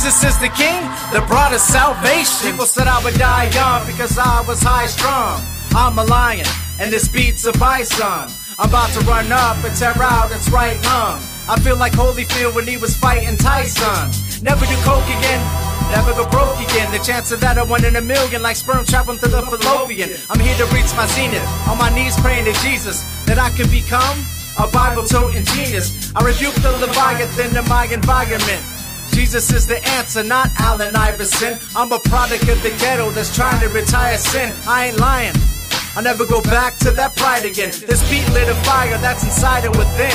Jesus is the King that brought us salvation. People said I would die young because I was high strung. I'm a lion, and this beats a bison. I'm about to run up and tear out its right lung. I feel like Holyfield when he was fighting Tyson. Never do coke again, never go broke again. The chance of that are one in a million, like sperm traveling through the fallopian. I'm here to reach my zenith, on my knees praying to Jesus that I can become a Bible toting genius. I rebuke the Leviathan in my environment. Jesus is the answer, not Allen Iverson. I'm a product of the ghetto that's trying to retire sin. I ain't lying. I'll never go back to that pride again. This beat lit a fire that's inside and within.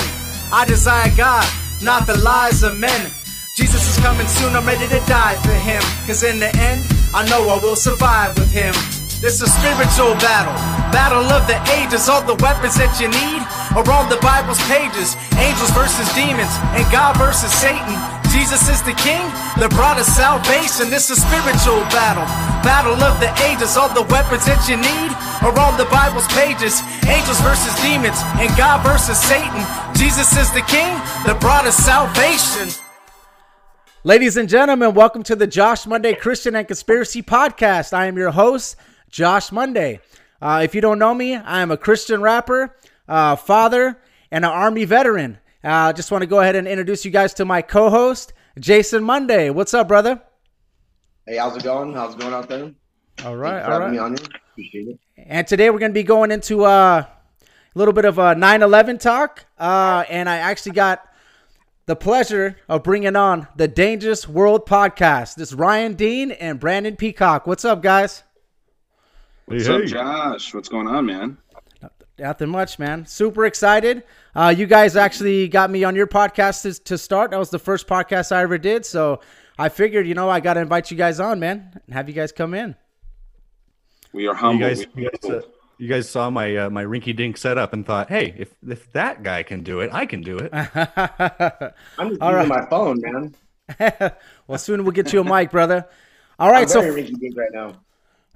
I desire God, not the lies of men. Jesus is coming soon, I'm ready to die for him. Cause in the end, I know I will survive with him. This is a spiritual battle, battle of the ages. All the weapons that you need are on the Bible's pages. Angels versus demons, and God versus Satan. Jesus is the King that brought us salvation. This is a spiritual battle, battle of the ages. All the weapons that you need are on the Bible's pages. Angels versus demons, and God versus Satan. Jesus is the King that brought us salvation. Ladies and gentlemen, welcome to the Josh Monday Christian and Conspiracy Podcast. I am your host, Josh Monday. Uh, if you don't know me, I am a Christian rapper, uh, father, and an Army veteran. I uh, just want to go ahead and introduce you guys to my co host, Jason Monday. What's up, brother? Hey, how's it going? How's it going out there? All right, all right. And today we're going to be going into uh, a little bit of a 9 11 talk. Uh, and I actually got the pleasure of bringing on the Dangerous World podcast. This is Ryan Dean and Brandon Peacock. What's up, guys? What's hey. up, Josh? What's going on, man? Nothing much, man. Super excited. Uh, you guys actually got me on your podcast to, to, start. That was the first podcast I ever did. So I figured, you know, I got to invite you guys on, man, and have you guys come in. We are humble. You guys, you guys, uh, you guys saw my uh, my rinky dink setup and thought, hey, if if that guy can do it, I can do it. I'm just All using right. my phone, man. well, soon we'll get you a mic, brother. All right, I'm so rinky dink right now.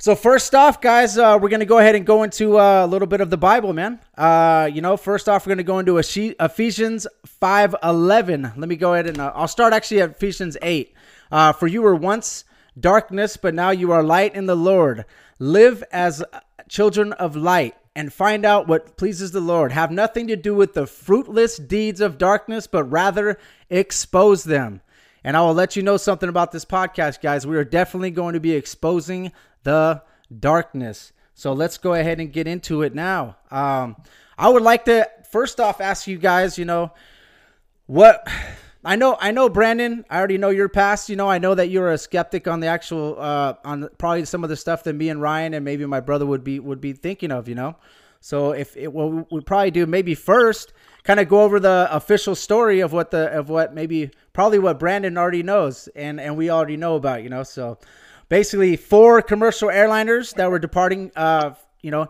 So first off, guys, uh, we're gonna go ahead and go into uh, a little bit of the Bible, man. Uh, you know, first off, we're gonna go into Ephesians five eleven. Let me go ahead and uh, I'll start actually at Ephesians eight. Uh, For you were once darkness, but now you are light in the Lord. Live as children of light and find out what pleases the Lord. Have nothing to do with the fruitless deeds of darkness, but rather expose them. And I will let you know something about this podcast, guys. We are definitely going to be exposing the darkness. So let's go ahead and get into it now. Um, I would like to first off ask you guys, you know, what I know, I know, Brandon. I already know your past. You know, I know that you're a skeptic on the actual, uh, on probably some of the stuff that me and Ryan and maybe my brother would be would be thinking of. You know, so if it, what we probably do maybe first, kind of go over the official story of what the of what maybe probably what Brandon already knows and and we already know about. You know, so basically four commercial airliners that were departing, uh, you know,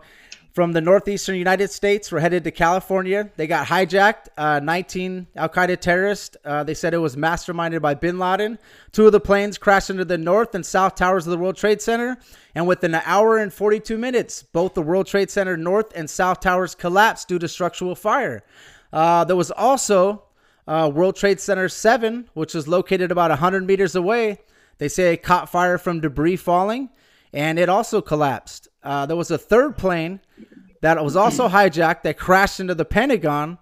from the northeastern United States were headed to California. They got hijacked. Uh, 19 Al Qaeda terrorists. Uh, they said it was masterminded by bin Laden. Two of the planes crashed into the north and south towers of the World Trade Center. And within an hour and 42 minutes, both the World Trade Center north and south towers collapsed due to structural fire. Uh, there was also uh, World Trade Center 7, which is located about 100 meters away. They say it caught fire from debris falling, and it also collapsed. Uh, there was a third plane that was also hijacked that crashed into the Pentagon,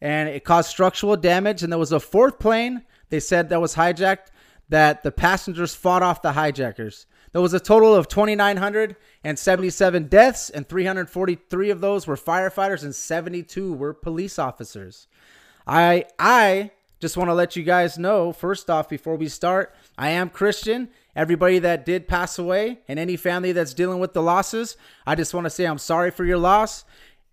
and it caused structural damage. And there was a fourth plane they said that was hijacked that the passengers fought off the hijackers. There was a total of 2,977 deaths, and 343 of those were firefighters, and 72 were police officers. I I just want to let you guys know first off before we start I am Christian. Everybody that did pass away and any family that's dealing with the losses, I just want to say I'm sorry for your loss.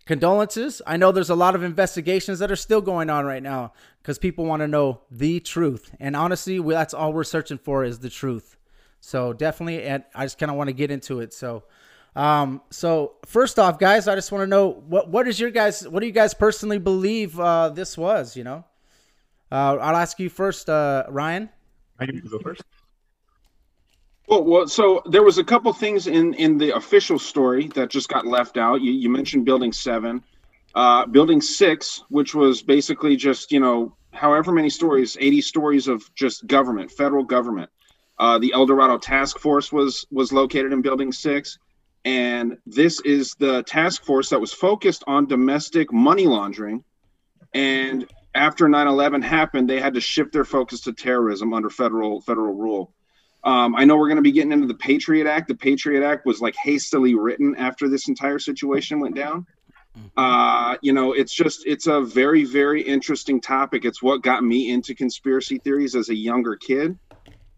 Condolences. I know there's a lot of investigations that are still going on right now because people want to know the truth. And honestly, that's all we're searching for is the truth. So definitely, and I just kind of want to get into it. So, um, so first off, guys, I just want to know what what is your guys what do you guys personally believe uh, this was? You know, uh, I'll ask you first, uh, Ryan. I can go first. Well, well, so there was a couple things in in the official story that just got left out. You, you mentioned Building Seven, uh, Building Six, which was basically just you know however many stories, 80 stories of just government, federal government. Uh, the El Dorado Task Force was was located in Building Six, and this is the task force that was focused on domestic money laundering. And after 9/11 happened, they had to shift their focus to terrorism under federal federal rule. Um, I know we're going to be getting into the Patriot Act. The Patriot Act was like hastily written after this entire situation went down. Uh, you know, it's just it's a very very interesting topic. It's what got me into conspiracy theories as a younger kid,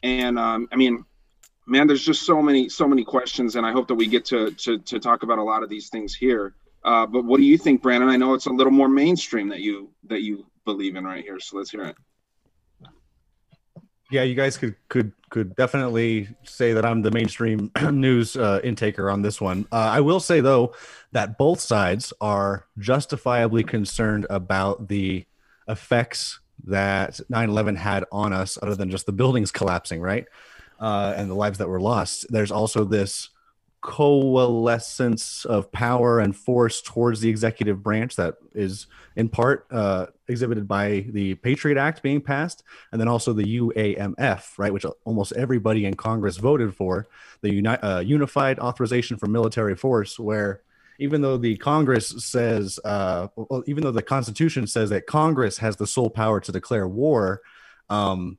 and um, I mean, man, there's just so many so many questions, and I hope that we get to to, to talk about a lot of these things here. Uh, but what do you think, Brandon? I know it's a little more mainstream that you that you believe in right here, so let's hear it. Yeah, you guys could could could definitely say that I'm the mainstream news uh, intaker on this one. Uh, I will say though that both sides are justifiably concerned about the effects that 9/11 had on us, other than just the buildings collapsing, right, uh, and the lives that were lost. There's also this coalescence of power and force towards the executive branch that is in part uh, exhibited by the Patriot Act being passed, and then also the UAMF, right, which almost everybody in Congress voted for, the uni- uh, Unified Authorization for Military Force, where even though the Congress says, uh, well, even though the Constitution says that Congress has the sole power to declare war, um,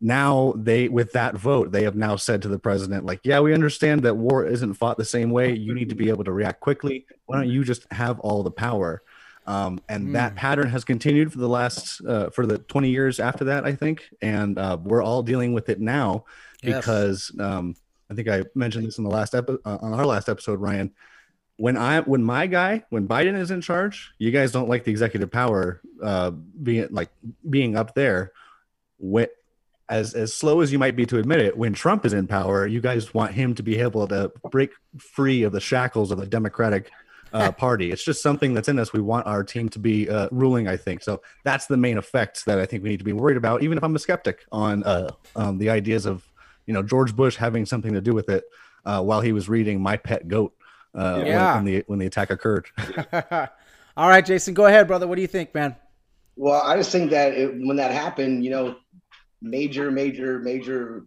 now they with that vote they have now said to the president like yeah we understand that war isn't fought the same way. You need to be able to react quickly. Why don't you just have all the power? Um, and mm. that pattern has continued for the last uh, for the 20 years after that i think. And uh, we're all dealing with it now because um, i think i mentioned this in the last episode uh, on our last episode ryan when i when my guy when biden is in charge you guys don't like the executive power uh, being like being up there when as as slow as you might be to admit it, when Trump is in power, you guys want him to be able to break free of the shackles of the Democratic uh, Party. It's just something that's in us. We want our team to be uh, ruling. I think so. That's the main effect that I think we need to be worried about. Even if I'm a skeptic on uh, um, the ideas of you know George Bush having something to do with it uh, while he was reading My Pet Goat uh, yeah. when, when the when the attack occurred. All right, Jason, go ahead, brother. What do you think, man? Well, I just think that it, when that happened, you know, major, major, major,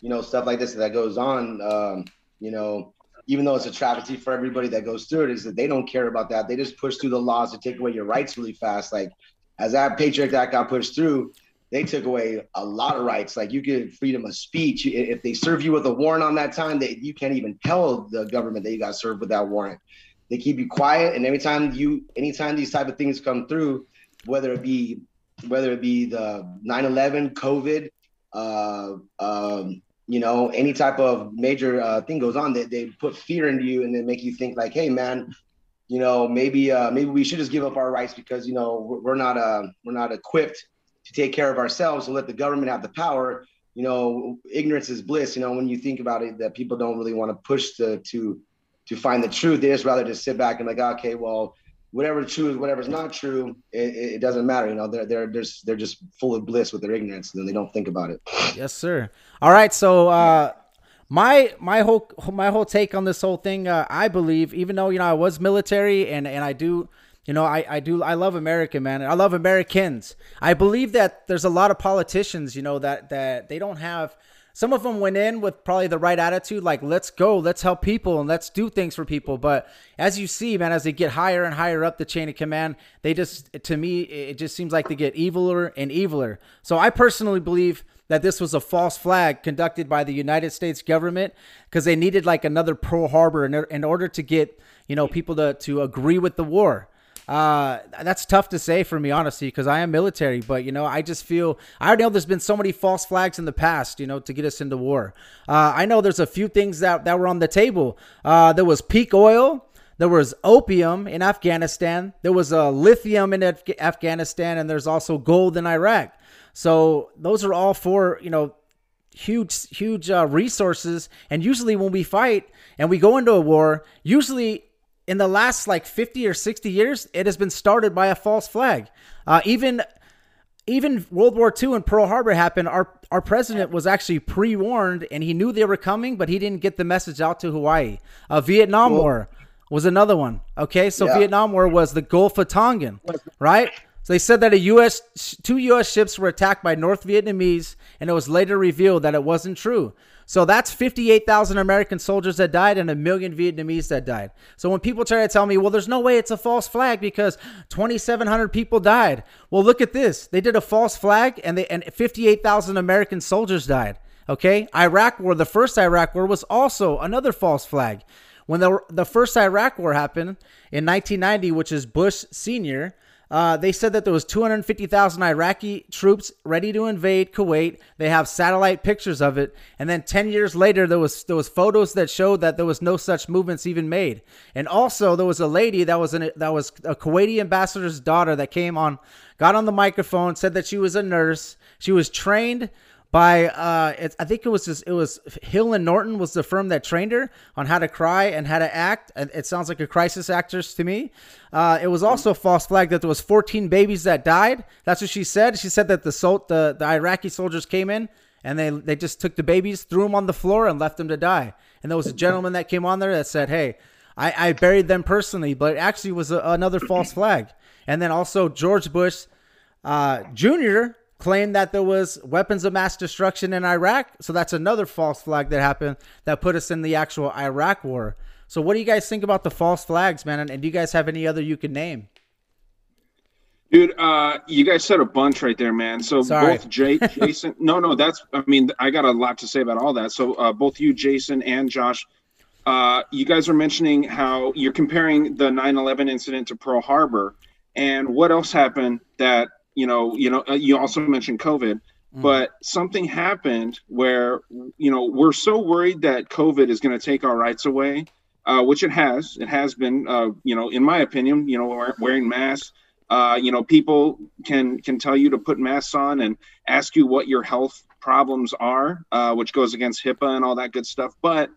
you know, stuff like this that goes on, um, you know, even though it's a travesty for everybody that goes through it, is that they don't care about that. They just push through the laws to take away your rights really fast. Like as that Patriot Act got pushed through, they took away a lot of rights. Like you get freedom of speech. If they serve you with a warrant on that time, they, you can't even tell the government that you got served with that warrant. They keep you quiet, and every time you, anytime these type of things come through, whether it be whether it be the 9/11, COVID, uh, um, you know, any type of major uh, thing goes on, they, they put fear into you and they make you think like, hey, man, you know, maybe uh, maybe we should just give up our rights because you know we're not uh, we're not equipped to take care of ourselves. So let the government have the power. You know, ignorance is bliss. You know, when you think about it, that people don't really want to push to to to find the truth. They just rather just sit back and like, okay, well, whatever true is whatever's not true. It, it, doesn't matter. You know, they're they're they're just, they're just full of bliss with their ignorance, and they don't think about it. Yes, sir. All right, so. uh my my whole my whole take on this whole thing uh, i believe even though you know i was military and and i do you know i i do i love america man i love americans i believe that there's a lot of politicians you know that that they don't have some of them went in with probably the right attitude, like let's go, let's help people, and let's do things for people. But as you see, man, as they get higher and higher up the chain of command, they just, to me, it just seems like they get eviler and eviler. So I personally believe that this was a false flag conducted by the United States government because they needed like another Pearl Harbor in, in order to get you know people to to agree with the war. Uh, that's tough to say for me, honestly, because I am military. But you know, I just feel I know there's been so many false flags in the past, you know, to get us into war. Uh, I know there's a few things that that were on the table. Uh, there was peak oil. There was opium in Afghanistan. There was uh, lithium in Af- Afghanistan, and there's also gold in Iraq. So those are all four, you know, huge, huge uh, resources. And usually, when we fight and we go into a war, usually in the last like 50 or 60 years, it has been started by a false flag. Uh, even even World War II and Pearl Harbor happened, our our president was actually pre-warned and he knew they were coming, but he didn't get the message out to Hawaii. Uh, Vietnam War was another one. Okay, so yeah. Vietnam War was the Gulf of Tonkin, right? So they said that a U.S. two U.S. ships were attacked by North Vietnamese, and it was later revealed that it wasn't true. So that's 58,000 American soldiers that died and a million Vietnamese that died. So when people try to tell me, well, there's no way it's a false flag because 2,700 people died. Well, look at this. They did a false flag and they and 58,000 American soldiers died. Okay, Iraq War, the first Iraq War was also another false flag. When the the first Iraq War happened in 1990, which is Bush Senior, uh, they said that there was 250,000 Iraqi troops ready to invade Kuwait. They have satellite pictures of it, and then 10 years later, there was there was photos that showed that there was no such movements even made. And also, there was a lady that was an, that was a Kuwaiti ambassador's daughter that came on, got on the microphone, said that she was a nurse. She was trained by uh, I think it was just, it was Hill and Norton was the firm that trained her on how to cry and how to act. And It sounds like a crisis actress to me. Uh, it was also a false flag that there was 14 babies that died. That's what she said. She said that the sol- the, the Iraqi soldiers came in and they they just took the babies, threw them on the floor, and left them to die. And there was a gentleman that came on there that said, "Hey, I, I buried them personally," but it actually was a, another false flag. And then also George Bush uh, Jr claimed that there was weapons of mass destruction in Iraq. So that's another false flag that happened that put us in the actual Iraq war. So what do you guys think about the false flags, man? And, and do you guys have any other you can name? Dude, uh, you guys said a bunch right there, man. So Sorry. both Jay, Jason, no, no, that's. I mean, I got a lot to say about all that. So uh, both you, Jason, and Josh, uh, you guys are mentioning how you're comparing the 9/11 incident to Pearl Harbor, and what else happened that you know, you know, uh, you also mentioned COVID, mm. but something happened where you know we're so worried that COVID is going to take our rights away, uh, which it has. It has been, uh, you know, in my opinion, you know, wearing masks. Uh, you know, people can can tell you to put masks on and ask you what your health problems are, uh, which goes against HIPAA and all that good stuff. But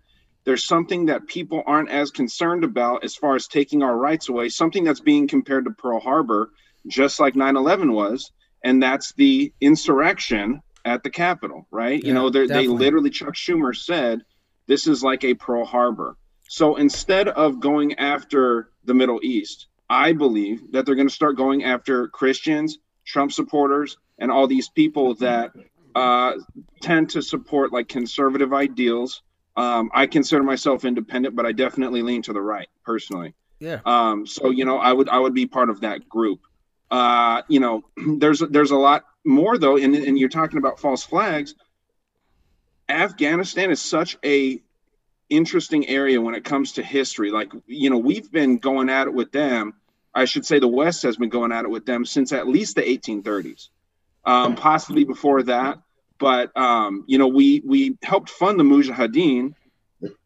there's something that people aren't as concerned about as far as taking our rights away. Something that's being compared to Pearl Harbor just like 9-11 was and that's the insurrection at the capitol right? Yeah, you know they literally chuck schumer said this is like a pearl harbor. So instead of going after the middle east i believe that they're going to start going after christians trump supporters and all these people that uh, tend to support like conservative ideals. Um, i consider myself independent but i definitely lean to the right personally. Yeah. Um, so you know i would i would be part of that group uh, you know, there's there's a lot more though, and, and you're talking about false flags. Afghanistan is such a interesting area when it comes to history. Like, you know, we've been going at it with them. I should say the West has been going at it with them since at least the 1830s, um, possibly before that. But um, you know, we we helped fund the Mujahideen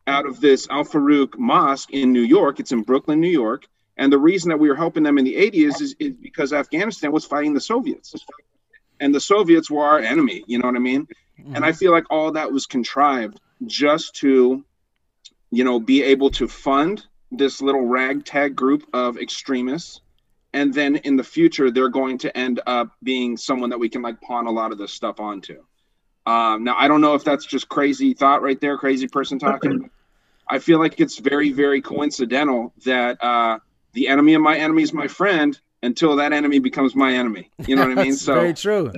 out of this Al Farouk Mosque in New York. It's in Brooklyn, New York. And the reason that we were helping them in the 80s is, is because Afghanistan was fighting the Soviets. And the Soviets were our enemy, you know what I mean? Mm-hmm. And I feel like all that was contrived just to, you know, be able to fund this little ragtag group of extremists. And then in the future, they're going to end up being someone that we can like pawn a lot of this stuff onto. Um, now, I don't know if that's just crazy thought right there, crazy person talking. I feel like it's very, very coincidental that uh, the enemy of my enemy is my friend until that enemy becomes my enemy. You know what I mean? So very true.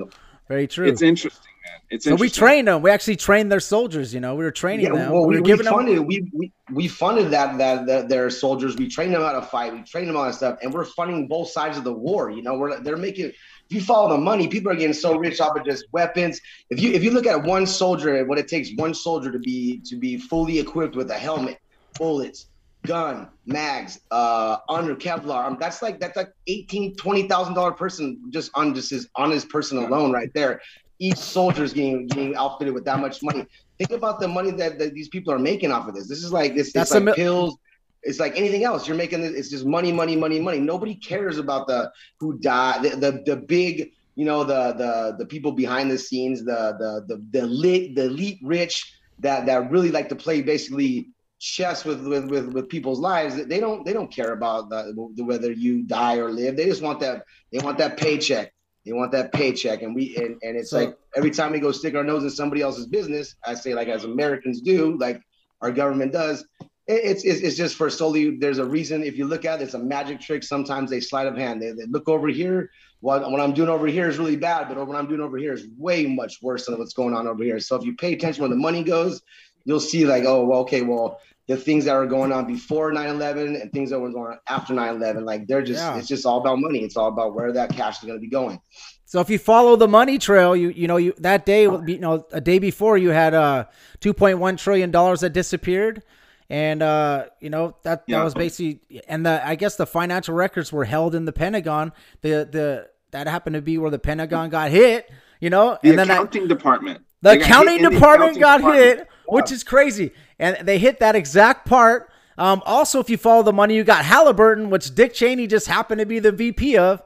Very true. It's interesting, man. It's so we trained them. We actually trained their soldiers. You know, we were training yeah, them. Well, we, we, were giving we funded them. We, we we funded that, that that their soldiers. We trained them how to fight. We trained them all that stuff, and we're funding both sides of the war. You know, we're they're making. If you follow the money, people are getting so rich off of just weapons. If you if you look at one soldier, what it takes one soldier to be to be fully equipped with a helmet, bullets, gun, mags, uh, under Kevlar. Um, that's like that's like eighteen, twenty thousand dollar person just on just his on his person alone right there. Each soldier is getting getting outfitted with that much money. Think about the money that, that these people are making off of this. This is like this. It's like pills. It's like anything else. You're making it's just money, money, money, money. Nobody cares about the who died, the, the the big you know the the the people behind the scenes, the the the the lit the elite rich that that really like to play basically chess with, with with with people's lives they don't they don't care about the, whether you die or live. They just want that they want that paycheck. They want that paycheck. And we and, and it's so, like every time we go stick our nose in somebody else's business i say like as americans do like our government does it's, it's, it's just for solely there's a reason. If you look at it it's a magic trick. Sometimes they sleight of hand. They, they look over here. What, what I'm doing over here is really bad, but what I'm doing over here is way much worse than what's going on over here. So if you pay attention where the money goes, you'll see like, oh, well, okay, well, the things that are going on before 9-11 and things that were going on after 9-11, like they're just, yeah. it's just all about money. It's all about where that cash is going to be going. So if you follow the money trail, you you know you that day you know a day before you had uh 2.1 trillion dollars that disappeared and uh you know that that was basically and the I guess the financial records were held in the Pentagon. The the that happened to be where the Pentagon got hit, you know, the and then accounting that, department. The accounting department the accounting got department. hit, which is crazy. And they hit that exact part. Um, also, if you follow the money, you got Halliburton, which Dick Cheney just happened to be the VP of.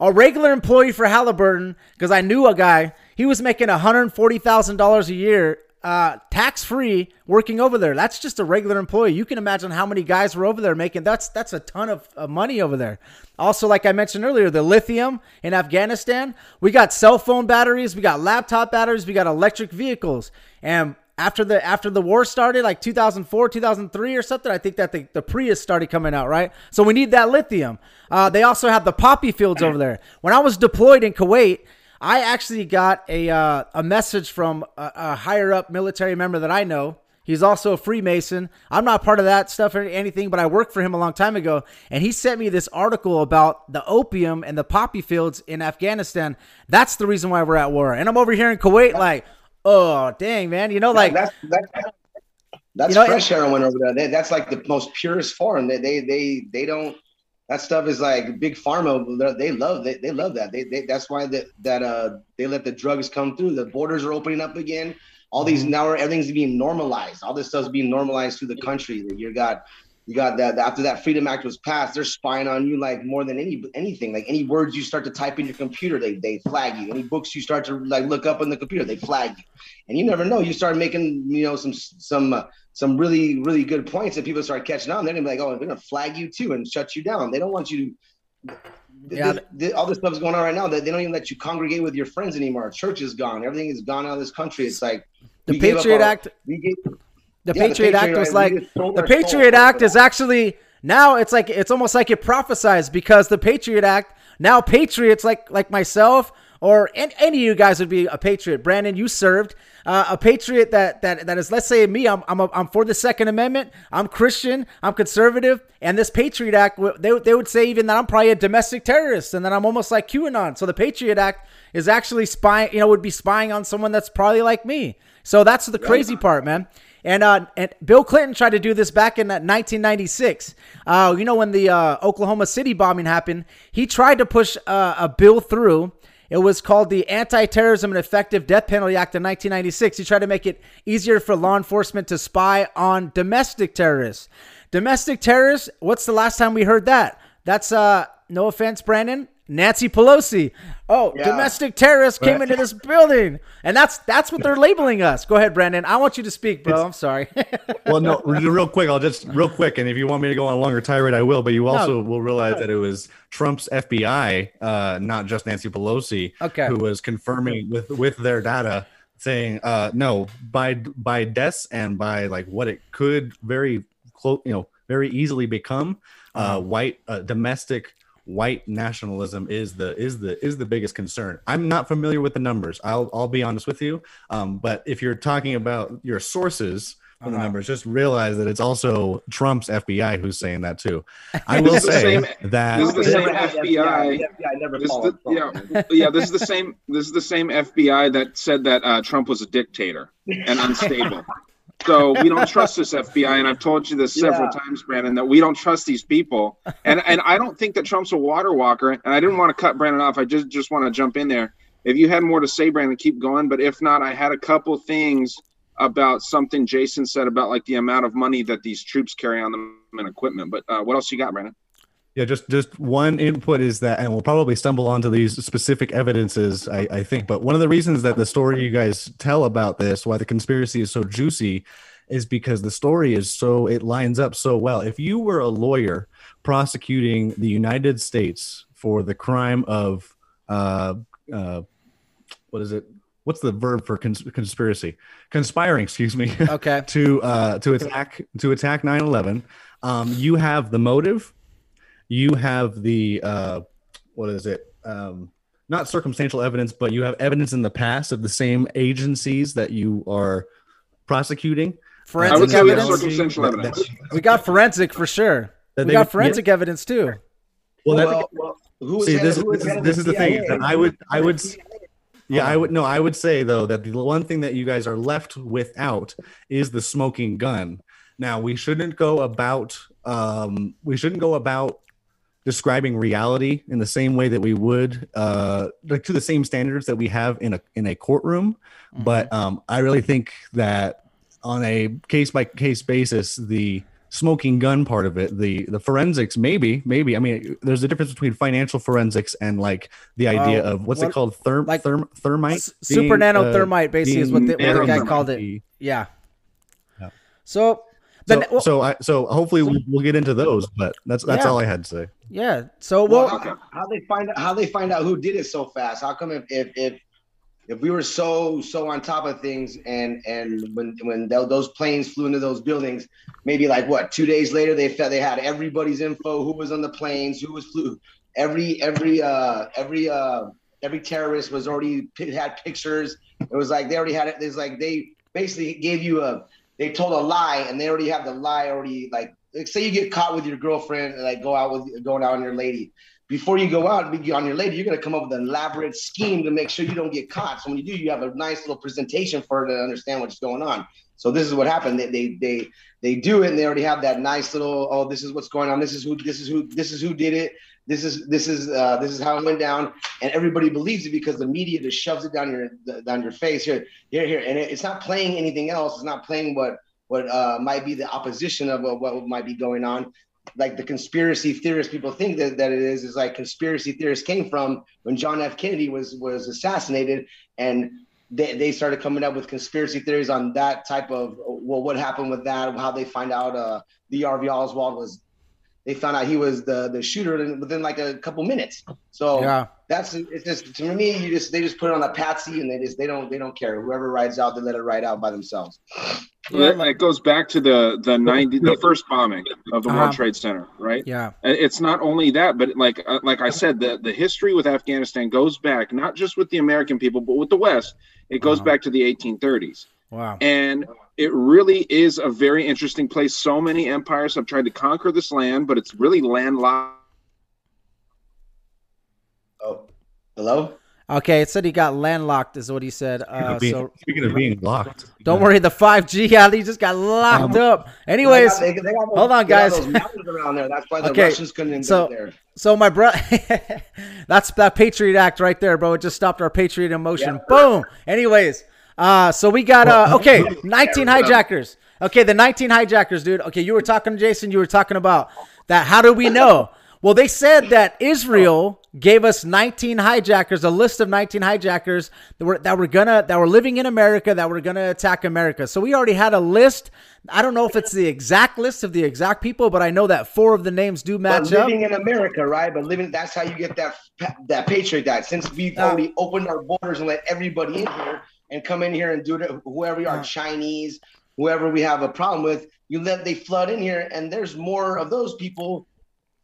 A regular employee for Halliburton, because I knew a guy, he was making $140,000 a year uh, tax free working over there. That's just a regular employee. You can imagine how many guys were over there making. That's that's a ton of, of money over there. Also, like I mentioned earlier, the lithium in Afghanistan. We got cell phone batteries, we got laptop batteries, we got electric vehicles, and after the after the war started, like 2004, 2003 or something, I think that the, the Prius started coming out, right? So we need that lithium. Uh, they also have the poppy fields over there. When I was deployed in Kuwait, I actually got a uh, a message from a, a, higher up military member that I know. He's also a Freemason. I'm not part of that stuff or anything, but I worked for him a long time ago, and he sent me this article about the opium and the poppy fields in Afghanistan. That's the reason why we're at war. And I'm over here in Kuwait, like, oh dang, man, you know, like that's that's, that's you know, fresh heroin over there. that's like the most purest form. They they they they don't that stuff is like big pharma. They love they, they love that. They, they that's why that that uh they let the drugs come through. The borders are opening up again. All these mm-hmm. now everything's being normalized. All this stuff's being normalized through the country. That You got you got that after that Freedom Act was passed, they're spying on you like more than any anything. Like any words you start to type in your computer, they they flag you. Any books you start to like look up on the computer, they flag you. And you never know. You start making you know some some uh, some really really good points and people start catching on they're gonna be like oh they're gonna flag you too and shut you down they don't want you to yeah. The, the, all this stuff is going on right now that they don't even let you congregate with your friends anymore church is gone everything is gone out of this country it's like the patriot our, act gave, the, yeah, patriot the, patriot act was like the patriot act is actually now it's like it's almost like it prophesies because the patriot act now patriots like like myself or any, any of you guys would be a patriot. Brandon, you served. Uh, a patriot that that that is, let's say me, I'm I'm, a, I'm for the Second Amendment. I'm Christian. I'm conservative, and this Patriot Act, they they would say even that I'm probably a domestic terrorist, and that I'm almost like QAnon. So the Patriot Act is actually spying, you know, would be spying on someone that's probably like me. So that's the crazy part, man. And uh, and Bill Clinton tried to do this back in 1996. Uh, you know, when the uh, Oklahoma City bombing happened, he tried to push uh, a bill through it was called the Anti Terrorism and Effective Death Penalty Act of 1996. He tried to make it easier for law enforcement to spy on domestic terrorists. Domestic terrorists, what's the last time we heard that? That's, uh, no offense, Brandon, Nancy Pelosi. Oh, yeah. domestic terrorists came into this building, and that's that's what they're labeling us. Go ahead, Brandon. I want you to speak, bro. It's, I'm sorry. well, no, real quick. I'll just real quick, and if you want me to go on a longer tirade, I will. But you also no. will realize that it was Trump's FBI, uh, not just Nancy Pelosi, okay. who was confirming with with their data saying uh, no by by deaths and by like what it could very close, you know, very easily become uh, mm-hmm. white uh, domestic white nationalism is the is the is the biggest concern. I'm not familiar with the numbers. I'll I'll be honest with you. Um, but if you're talking about your sources for uh-huh. the numbers, just realize that it's also Trump's FBI who's saying that too. I will say that this is the same FBI. The, yeah, yeah, this is the same. This is the same FBI that said that uh, Trump was a dictator and unstable. So we don't trust this FBI, and I've told you this several yeah. times, Brandon, that we don't trust these people. And and I don't think that Trump's a water walker. And I didn't want to cut Brandon off. I just just want to jump in there. If you had more to say, Brandon, keep going. But if not, I had a couple things about something Jason said about like the amount of money that these troops carry on them and equipment. But uh, what else you got, Brandon? Yeah, just just one input is that, and we'll probably stumble onto these specific evidences, I, I think. But one of the reasons that the story you guys tell about this, why the conspiracy is so juicy, is because the story is so it lines up so well. If you were a lawyer prosecuting the United States for the crime of uh, uh, what is it? What's the verb for cons- conspiracy? Conspiring, excuse me. Okay. to uh, to attack to attack 9/11. Um, you have the motive you have the uh, what is it? um, not circumstantial evidence, but you have evidence in the past of the same agencies that you are prosecuting. I would Forensic say we evidence. circumstantial That- evidence. that- We got forensic for sure. that We they got would- forensic evidence too. Well, that- well, well, who See, this, who this, is, this is the thing. That I would, I would, yeah, I would no, I would say though that the one thing that you guys are left without is the smoking gun. Now we shouldn't go about, um, we shouldn't go about describing reality in the same way that we would, uh, like to the same standards that we have in a in a courtroom. But um, I really think that on a case by case basis, the smoking gun part of it, the the forensics, maybe, maybe. I mean, there's a difference between financial forensics and like the idea Oh, of what's what- it called, therm, like therm thermite, S- super being, uh, nanothermite, basically, is what the, what the guy called it. Yeah. Yeah. So, So, but well, so I so hopefully we'll, we'll get into those, but that's that's Yeah. all I had to say. yeah. So Well, well, how, how they find out how they find out who did it so fast? How come if if if, if we were so so on top of things and and when when tho- those planes flew into those buildings, maybe like what two days later they felt they had everybody's info, who was on the planes, who was flew, every every uh every uh every terrorist was already pi- had pictures. It was like they already had it. It's like they basically gave you a they told a lie and they already have the lie already like like say you get caught with your girlfriend and like go out with going out on your lady. Before you go out and be on your lady you're to come up with an elaborate scheme to make sure you don't get caught. So when you do you have a nice little presentation for her to understand what's going on. So this is what happened. They they they, they do it and they already have that nice little oh this is what's going on. This is who this is who this is who did it this is this is uh, this is how it went down. And everybody believes it because the media just shoves it down your down your face. Here here here. And it, it's not playing anything else. It's not playing what what uh, might be the opposition of what, what might be going on. Like the conspiracy theorists people think that, that it is is like conspiracy theorists came from when john f. Kennedy was was assassinated. And they, they started coming up with conspiracy theories on that type of well what happened with that how they find out uh the Harvey oswald was they found out he was the the shooter within like a couple minutes so yeah. that's it's just to me you just they just put it on a patsy and they just they don't they don't care whoever rides out they let it ride out by themselves It, it goes back to the the ninety the first bombing of the Uh-huh. World Trade Center, right? Yeah. It's not only that, but like uh, like I said, the the history with Afghanistan goes back not just with the American people, but with the West. It goes Uh-huh. back to the 1830s, Wow. and it really is a very interesting place. So many empires have tried to conquer this land, but it's really landlocked. oh hello Okay, it said he got landlocked, is what he said. Speaking Uh, of being, so speaking of being locked, don't worry, the 5G, yeah, he just got locked up. Anyways, They got- they got those- hold on, guys. around there. That's why the Okay, Russians couldn't invade so- there. So my bro, that's that Patriot Act right there, bro. It just stopped our Patriot emotion. Yeah. Boom. Anyways, uh, so we got uh, okay, 19 hijackers. Okay, the 19 hijackers, dude. Okay, you were talking, to Jason. You were talking about that. How do we know? Well, they said that Israel gave us 19 hijackers, a list of 19 hijackers that were that were gonna that were living in America that were gonna attack America. So we already had a list. I don't know if it's the exact list of the exact people, but I know that four of the names do match up. living in America, right? But living that's how you get that that Patriot Act. Since we've Uh, already opened our borders and let everybody in here and come in here and do it, whoever we are, Uh. Chinese, whoever we have a problem with, you let they flood in here, and there's more of those people,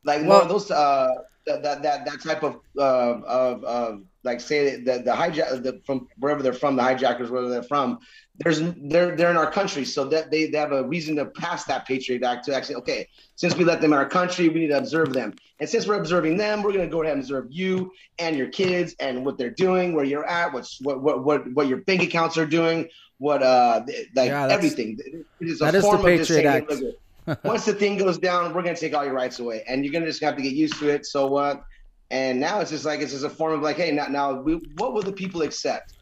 like more of those uh that that that, that type of uh, of of like say the the hijack the, from wherever they're from, the hijackers wherever they're from. There's they're they're in our country, so that they, they have a reason to pass that Patriot Act to actually okay. Since we let them in our country, we need to observe them. And since we're observing them, we're going to go ahead and observe you and your kids and what they're doing, where you're at, what's what what what, what your bank accounts are doing, what uh like Yeah, everything. It is a that is the form of just Patriot saying, Act. Once the thing goes down, we're going to take all your rights away, and you're going to just have to get used to it. So what? And now it's just like it's just a form of like, hey, now now we, what will the people accept?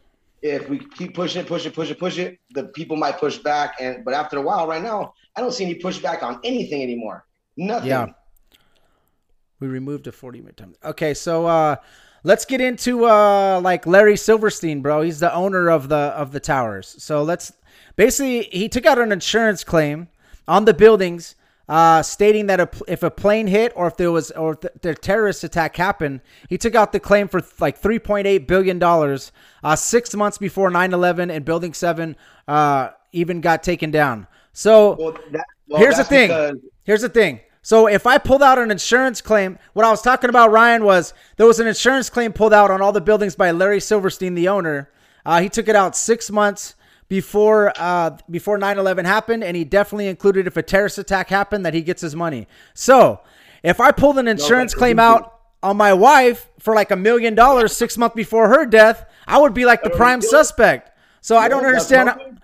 If we keep pushing it, push it, push it, push it, the people might push back. And but after a while, right now, I don't see any pushback on anything anymore. Nothing. Yeah. We removed a 40 minute time. Okay, so uh let's get into uh like Larry Silverstein, bro. He's the owner of the of the towers. So let's basically he took out an insurance claim on the buildings uh stating that a, if a plane hit or if there was or if the, terrorist attack happened, he took out the claim for like 3.8 billion dollars uh 6 months before 9/11 and building 7 uh even got taken down. So Well, that, well, Here's the thing. because- Here's the thing. So if I pulled out an insurance claim, what I was talking about, Ryan, was there was an insurance claim pulled out on all the buildings by Larry Silverstein, the owner. Uh, he took it out six months before uh, before 9/11 happened, and he definitely included if a terrorist attack happened that he gets his money. So if I pulled an insurance claim out on my wife for like a million dollars six months before her death, I would be like the prime suspect. So I don't understand.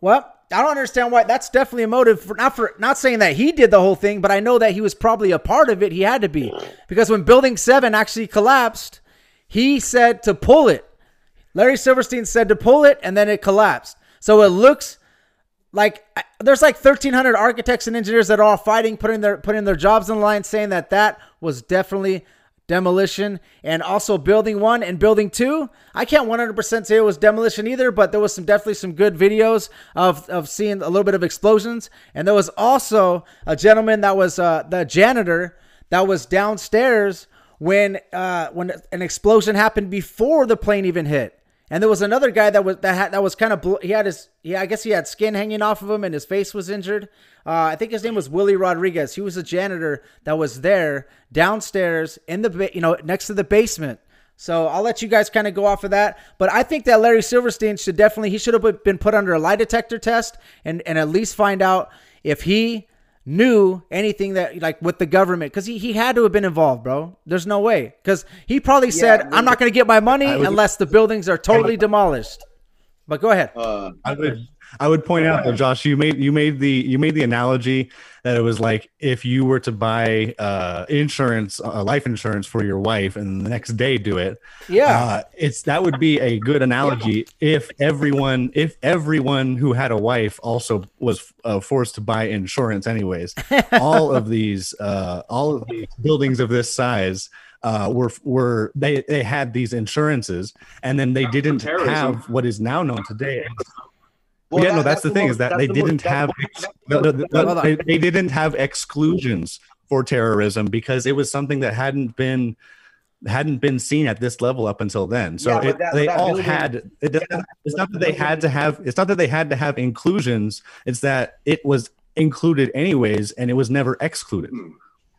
What? I don't understand why. That's definitely a motive for not for not saying that he did the whole thing, but I know that he was probably a part of it. He had to be because when Building Seven actually collapsed, he said to pull it. Larry Silverstein said to pull it, and then it collapsed. So it looks like there's like 1,300 architects and engineers that are all fighting, putting their putting their jobs the line, saying that that was definitely demolition and also building one and building two. I can't 100% say it was demolition either but there was some definitely some good videos of, of seeing a little bit of explosions. And there was also a gentleman that was uh, the janitor that was downstairs when uh, when an explosion happened before the plane even hit and there was another guy that was that had that was kind of he had his yeah I guess he had skin hanging off of him and his face was injured. Uh, I think his name was Willie Rodriguez. He was a janitor that was there downstairs in the you know next to the basement. So I'll let you guys kind of go off of that. But I think that Larry Silverstein should definitely he should have been put under a lie detector test and and at least find out if he knew anything that like with the government because he, he had to have been involved bro. There's no way. Because he probably said i'm not going to get my money would- unless the buildings are totally demolished. But go ahead. Uh, I would I would point out though, Josh, you made you made the you made the analogy that it was like if you were to buy uh, insurance, uh, life insurance for your wife, and the next day do it. yeah Uh, it's that would be a good analogy if everyone if everyone who had a wife also was uh, forced to buy insurance anyways. all of these uh, all of these buildings of this size uh, were were they they had these insurances and then they didn't have what is now known today. Well, yeah, no, that- that's, the thing most- is that they the didn't that's have ex- no, no, no, Hold they, they didn't have exclusions for terrorism because it was something that hadn't been hadn't been seen at this level up until then. So Yeah, it, that- they that all building- had. It doesn't, it's not that they had to have. It's not that they had to have inclusions. It's that it was included anyways, and it was never excluded.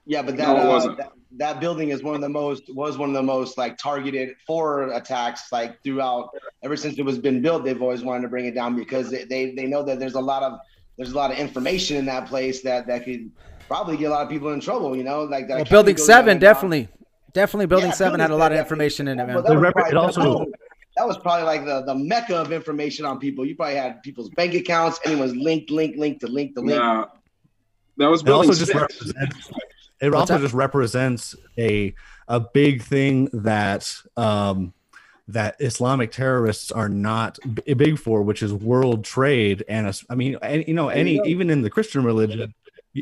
Yeah, but that, No, it uh, wasn't. That that building is one of the most was one of the most like targeted for attacks like throughout ever since it was been built. They've always wanted to bring it down because they, they they know that there's a lot of there's a lot of information in that place that that could probably get a lot of people in trouble. You know, like that. well, building seven down down. definitely definitely building Yeah, seven had a lot of information in it man Well, that It rep- it also- that was- probably like the, the mecca of information on people. You probably had people's bank accounts. Anyone's linked, link, link to link to link. Yeah. That was It building also just represents. It What's also that? just represents a a big thing that um, that Islamic terrorists are not b- big for, which is world trade. And I mean, any, you know, any even in the Christian religion,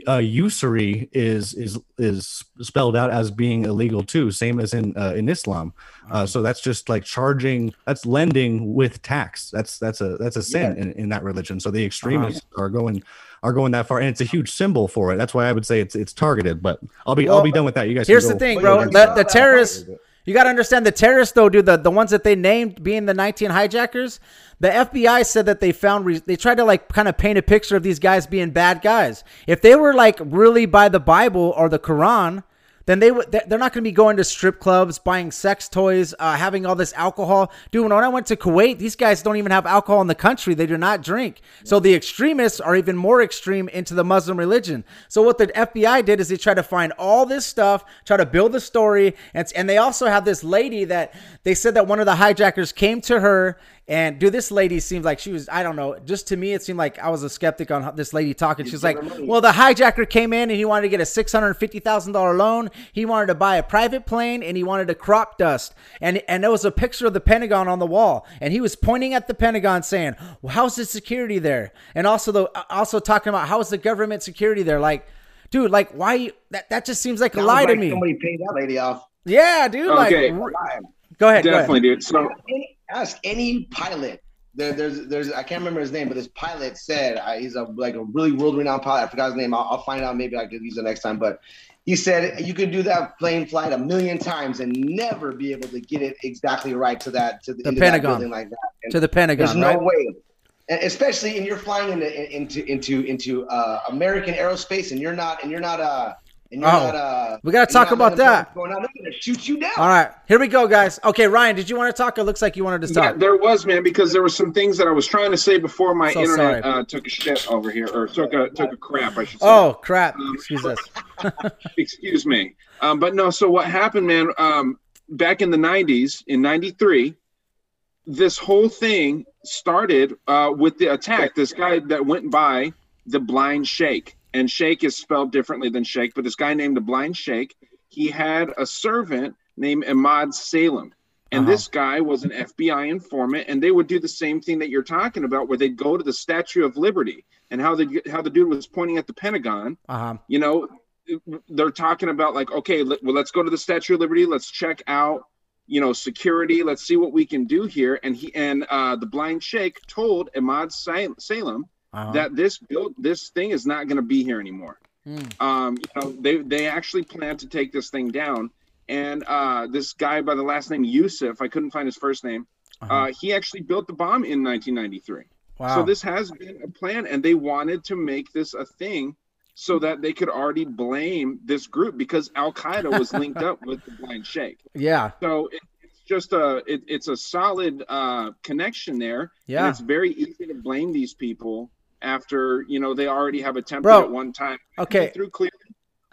uh, usury is is is spelled out as being illegal too, same as in uh, in Islam. Uh, so that's just like charging, that's lending with tax. That's that's a that's a sin in, in that religion. So the extremists are going are going that far, and it's a huge symbol for it. That's why I would say it's it's targeted. But I'll be I'll be done with that. You guys. here's the thing bro the, the terrorists. You got to understand the terrorists, though, dude. The, the ones that they named being the 19 hijackers, the FBI said that they found, re- they tried to like kind of paint a picture of these guys being bad guys. If they were like really by the Bible or the Quran, then they would, they're not going to be going to strip clubs, buying sex toys, uh, having all this alcohol. Dude, when I went to Kuwait, these guys don't even have alcohol in the country. They do not drink. So the extremists are even more extreme into the Muslim religion. So what the FBI did is they tried to find all this stuff, try to build a story, and and they also have this lady that they said that one of the hijackers came to her and dude, this lady seemed like she was, I don't know, just to me, it seemed like I was a skeptic on this lady talking. She's like, well, the hijacker came in and he wanted to get a $650,000 loan. He wanted to buy a private plane and he wanted to crop dust. And, and there was a picture of the Pentagon on the wall. And he was pointing at the Pentagon saying, well, how's the security there? And also, the, also talking about how is the government security there? Like, dude, like, why? You, that, that just seems like a Sounds lie to me. Somebody paid that lady off. Yeah, dude. Okay. Like, go ahead. Definitely, Go ahead. dude. So Any, ask any pilot. There, there's, there's, I can't remember his name, but this pilot said uh, he's a like a really world-renowned pilot. I forgot his name. I'll, I'll find out. Maybe I could use it next time. But he said you could do that plane flight a million times and never be able to get it exactly right to that to the, The Pentagon. like that. And To the Pentagon. there's Pentagon, no right? way. and especially and you're flying into into into into uh, American aerospace, and you're not and you're not uh Oh, not uh. we gotta talk not about that. Going on, they're gonna shoot you down. All right, here we go, guys. Okay, Ryan, did you want to talk? It looks like you wanted to Yeah, talk. there was man because there were some things that I was trying to say before my So internet sorry. uh, took a shit over here or took a took a crap. I should say. Oh crap! Excuse us. excuse me. Um, but no, so what happened, man? Um, back in the '90s, in '93, this whole thing started uh, with the attack. This guy that went by the Blind Sheikh, and Sheikh is spelled differently than Sheikh, but this guy named the Blind Sheikh, he had a servant named Ahmad Salem. And Uh-huh. this guy was an FBI informant, and they would do the same thing that you're talking about, where they'd go to the Statue of Liberty, and how the how the dude was pointing at the Pentagon, Uh huh. you know they're talking about like okay let, well let's go to the statue of liberty let's check out you know security let's see what we can do here and he and uh the blind sheikh told ahmad salem Uh-huh. that this build this thing is not going to be here anymore Hmm. um you know they they actually plan to take this thing down and uh this guy by the last name yusuf i couldn't find his first name Uh-huh. uh he actually built the bomb in 1993 wow. so this has been a plan, and they wanted to make this a thing so that they could already blame this group because Al Qaeda was linked up with the Blind Sheikh. yeah. So it, it's just a it, it's a solid uh, connection there. Yeah. and it's very easy to blame these people after you know they already have attempted Bro, at one time. okay. through clear.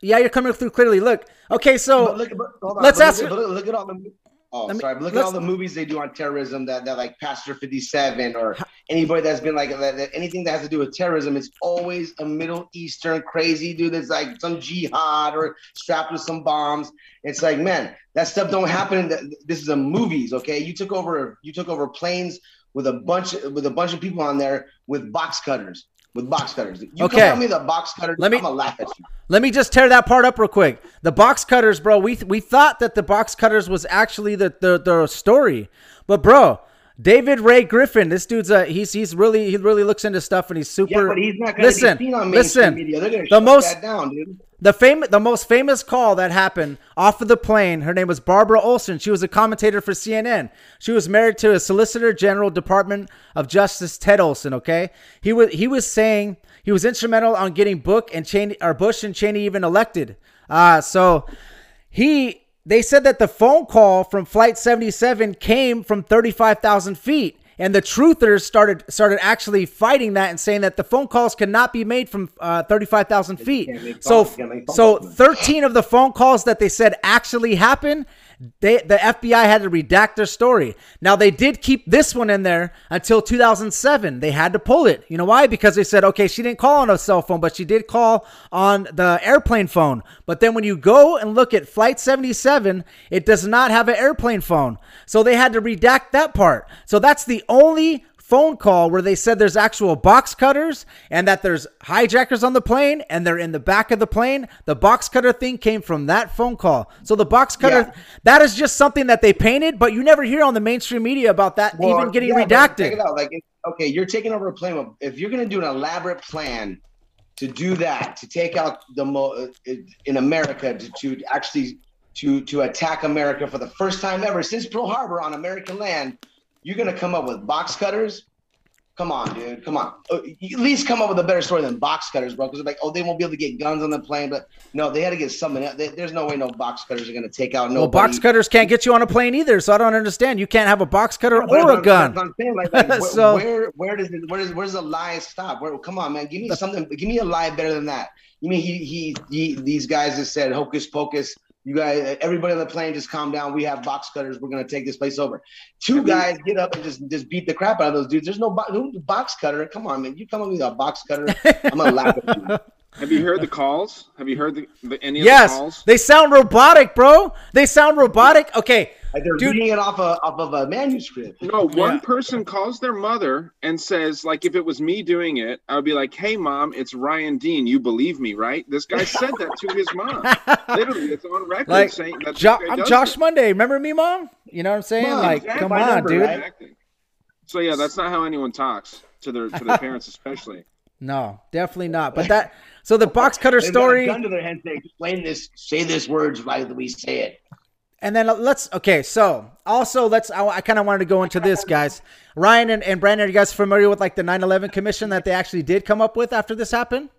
Yeah, you're coming through clearly. Look. Okay, But so look, but, hold let's but ask- Look, look, look at all the. Oh, me- sorry. But look at all the movies they do on terrorism. That, that like Passenger Fifty Seven or anybody that's been like that, that- anything that has to do with terrorism. It's always a Middle Eastern crazy dude that's like some jihad or strapped with some bombs. It's like, man, that stuff don't happen. In the, this is a movies. Okay, you took over. You took over planes with a bunch with a bunch of people on there with box cutters. With box cutters. You Okay. at me the box cutter. Let me- I'm gonna laugh at you. Let me just tear that part up real quick. The box cutters, bro. We we thought that the box cutters was actually the the, the story, but bro, David Ray Griffin, this dude's a he's he's really he really looks into stuff and he's super. Yeah, but he's not gonna listen, be seen on mainstream listen. media. They're gonna The shut most that down, dude. The fam- the most famous call that happened off of the plane. Her name was Barbara Olson. She was a commentator for CNN. She was married to a Solicitor General Department of Justice Ted Olson. Okay, he was he was saying he was instrumental on getting Book and Cheney or Bush and Cheney even elected. Uh so he they said that the phone call from Flight 77 came from 35,000 feet. And the truthers started started actually fighting that and saying that the phone calls cannot be made from uh, 35,000 feet. So, phone- can't make phone so 13 of the phone calls that they said actually happened, they, the FBI had to redact their story. Now, they did keep this one in there until 2007. They had to pull it. You know why? Because they said, okay, she didn't call on a cell phone, but she did call on the airplane phone. But then when you go and look at Flight 77, it does not have an airplane phone. So they had to redact that part. So that's the only phone call where they said there's actual box cutters and that there's hijackers on the plane and they're in the back of the plane. The box cutter thing came from that phone call. So the box cutter, Yeah. that is just something that they painted, but you never hear on the mainstream media about that Well, even getting yeah, redacted. it out. Like, okay, you're taking over a plane. If you're gonna do an elaborate plan to do that, to take out the mo uh, in America, to, to actually to to attack America for the first time ever since Pearl Harbor on American land, you're gonna come up with box cutters. Come on, dude. Come on. Uh, At least come up with a better story than box cutters, bro. Because like, oh, they won't be able to get guns on the plane, but no, they had to get something. else. They- There's no way no box cutters are gonna take out no. Well, box cutters can't get you on a plane either, so I don't understand. You can't have a box cutter But or a gun. I'm saying. Like, like, where, So- where where does it, where does where does the lie stop? Where come on, man, give me something. Give me a lie better than that. You mean he he, he these guys just said hocus pocus. You guys, everybody on the plane, just calm down. We have box cutters. We're gonna take this place over. Two guys get up and just just beat the crap out of those dudes. There's no bo- who- box cutter. Come on, man. You come up with a box cutter. I'm gonna laugh at you. Have you heard the calls? Have you heard the, the any of the Yes, calls? they sound robotic, bro. They sound robotic. Okay, Like they're Dude. reading it off a off of a manuscript. No, one Yeah. person calls their mother and says, like, if it was me doing it, I would be like, "Hey, mom, it's Ryan Dean. You believe me, right?" This guy said that to his mom. Literally, it's on record like saying that. Jo- I'm Josh it. Monday. Remember me, mom? You know what I'm saying? Mom, like, exactly. come on, number, dude. right? So yeah, that's not how anyone talks to their to their parents, especially. No, definitely not. But that. So the box cutter They've got a story. gun to their head. Say, explain this. Say this words right as we say it. And then let's okay. So also let's. I, I kind of wanted to go into this, guys. Ryan and, and Brandon, are you guys familiar with like the 9/11 commission that they actually did come up with after this happened?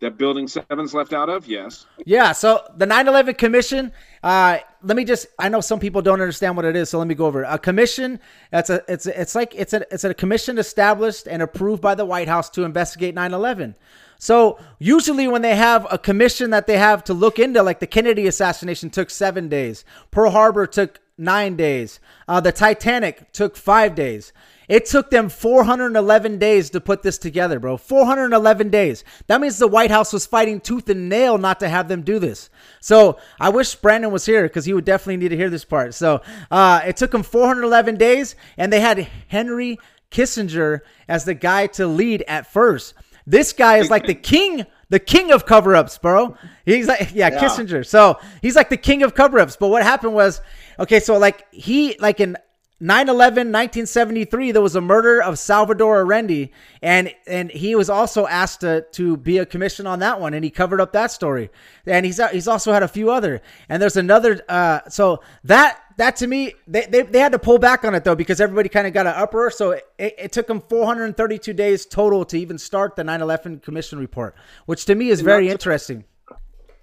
That building seven's left out of? Yes. Yeah. So the 9/11 commission. Uh, let me just. I know some people don't understand what it is, so let me go over it. A commission. That's a. It's a, it's like it's a it's a commission established and approved by the White House to investigate 9/11. So usually when they have a commission that they have to look into, like the Kennedy assassination took seven days, Pearl Harbor took nine days, uh, the Titanic took five days. It took them 411 days to put this together, bro. 411 days. That means the White House was fighting tooth and nail not to have them do this. So I wish Brandon was here because he would definitely need to hear this part. So uh, it took them 411 days, and they had Henry Kissinger as the guy to lead at first. This guy is like the king, the king of cover ups, bro. He's like, yeah, yeah, Kissinger. So he's like the king of cover ups. But what happened was, okay, so like he, like in 9 11 1973 there was a murder of salvador Allende and and he was also asked to, to be a commission on that one and he covered up that story. And he's he's also had a few other. And there's another uh so that that to me they, they, they had to pull back on it though because everybody kind of got an uproar. So it, it, took them 432 days total to even start the 9-11 commission report which to me is very interesting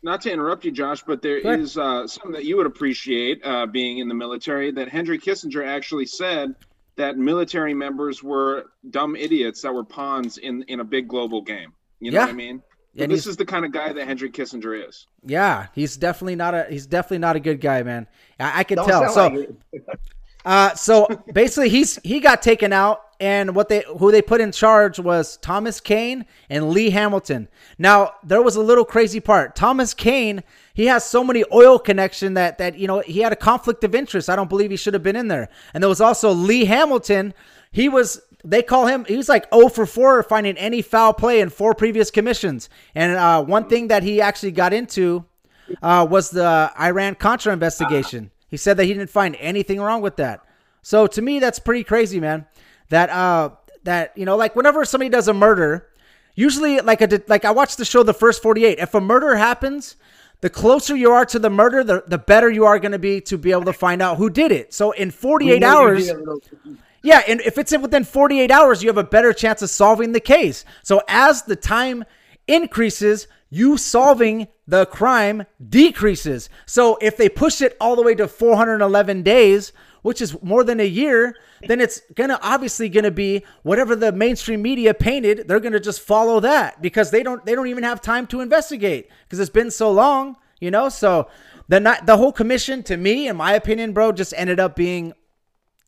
not to interrupt you, Josh, but there is uh, something that you would appreciate uh, being in the military that Henry Kissinger actually said that military members were dumb idiots that were pawns in, in a big global game. You know yeah. what I mean? Yeah, this is the kind of guy that Henry Kissinger is. Yeah, he's definitely not a he's definitely not a good guy, man. I, I can Don't tell. So, like uh, so basically, he's he got taken out and what they who they put in charge was Thomas Kean and Lee Hamilton. Now there was a little crazy part. Thomas Kean, he has so many oil connection that that you know he had a conflict of interest. I don't believe he should have been in there. And there was also Lee Hamilton. He was they call him he was like 0 for 4 finding any foul play in four previous commissions. And uh, one thing that he actually got into uh, was the Iran Contra investigation. He said that he didn't find anything wrong with that. So to me, that's pretty crazy, man that uh that you know like whenever somebody does a murder, usually like a like I watched the show The First 48. If a murder happens, the closer you are to the murder, the, the better you are going to be to be able to find out who did it. So in 48 hours, yeah, and if it's within 48 hours, you have a better chance of solving the case. So as the time increases, you solving the crime decreases. So if they push it all the way to 411 days, which is more than a year, then it's gonna obviously gonna be whatever the mainstream media painted. They're gonna just follow that because they don't they don't even have time to investigate because it's been so long, you know. So the not the whole commission, to me, in my opinion, bro, just ended up being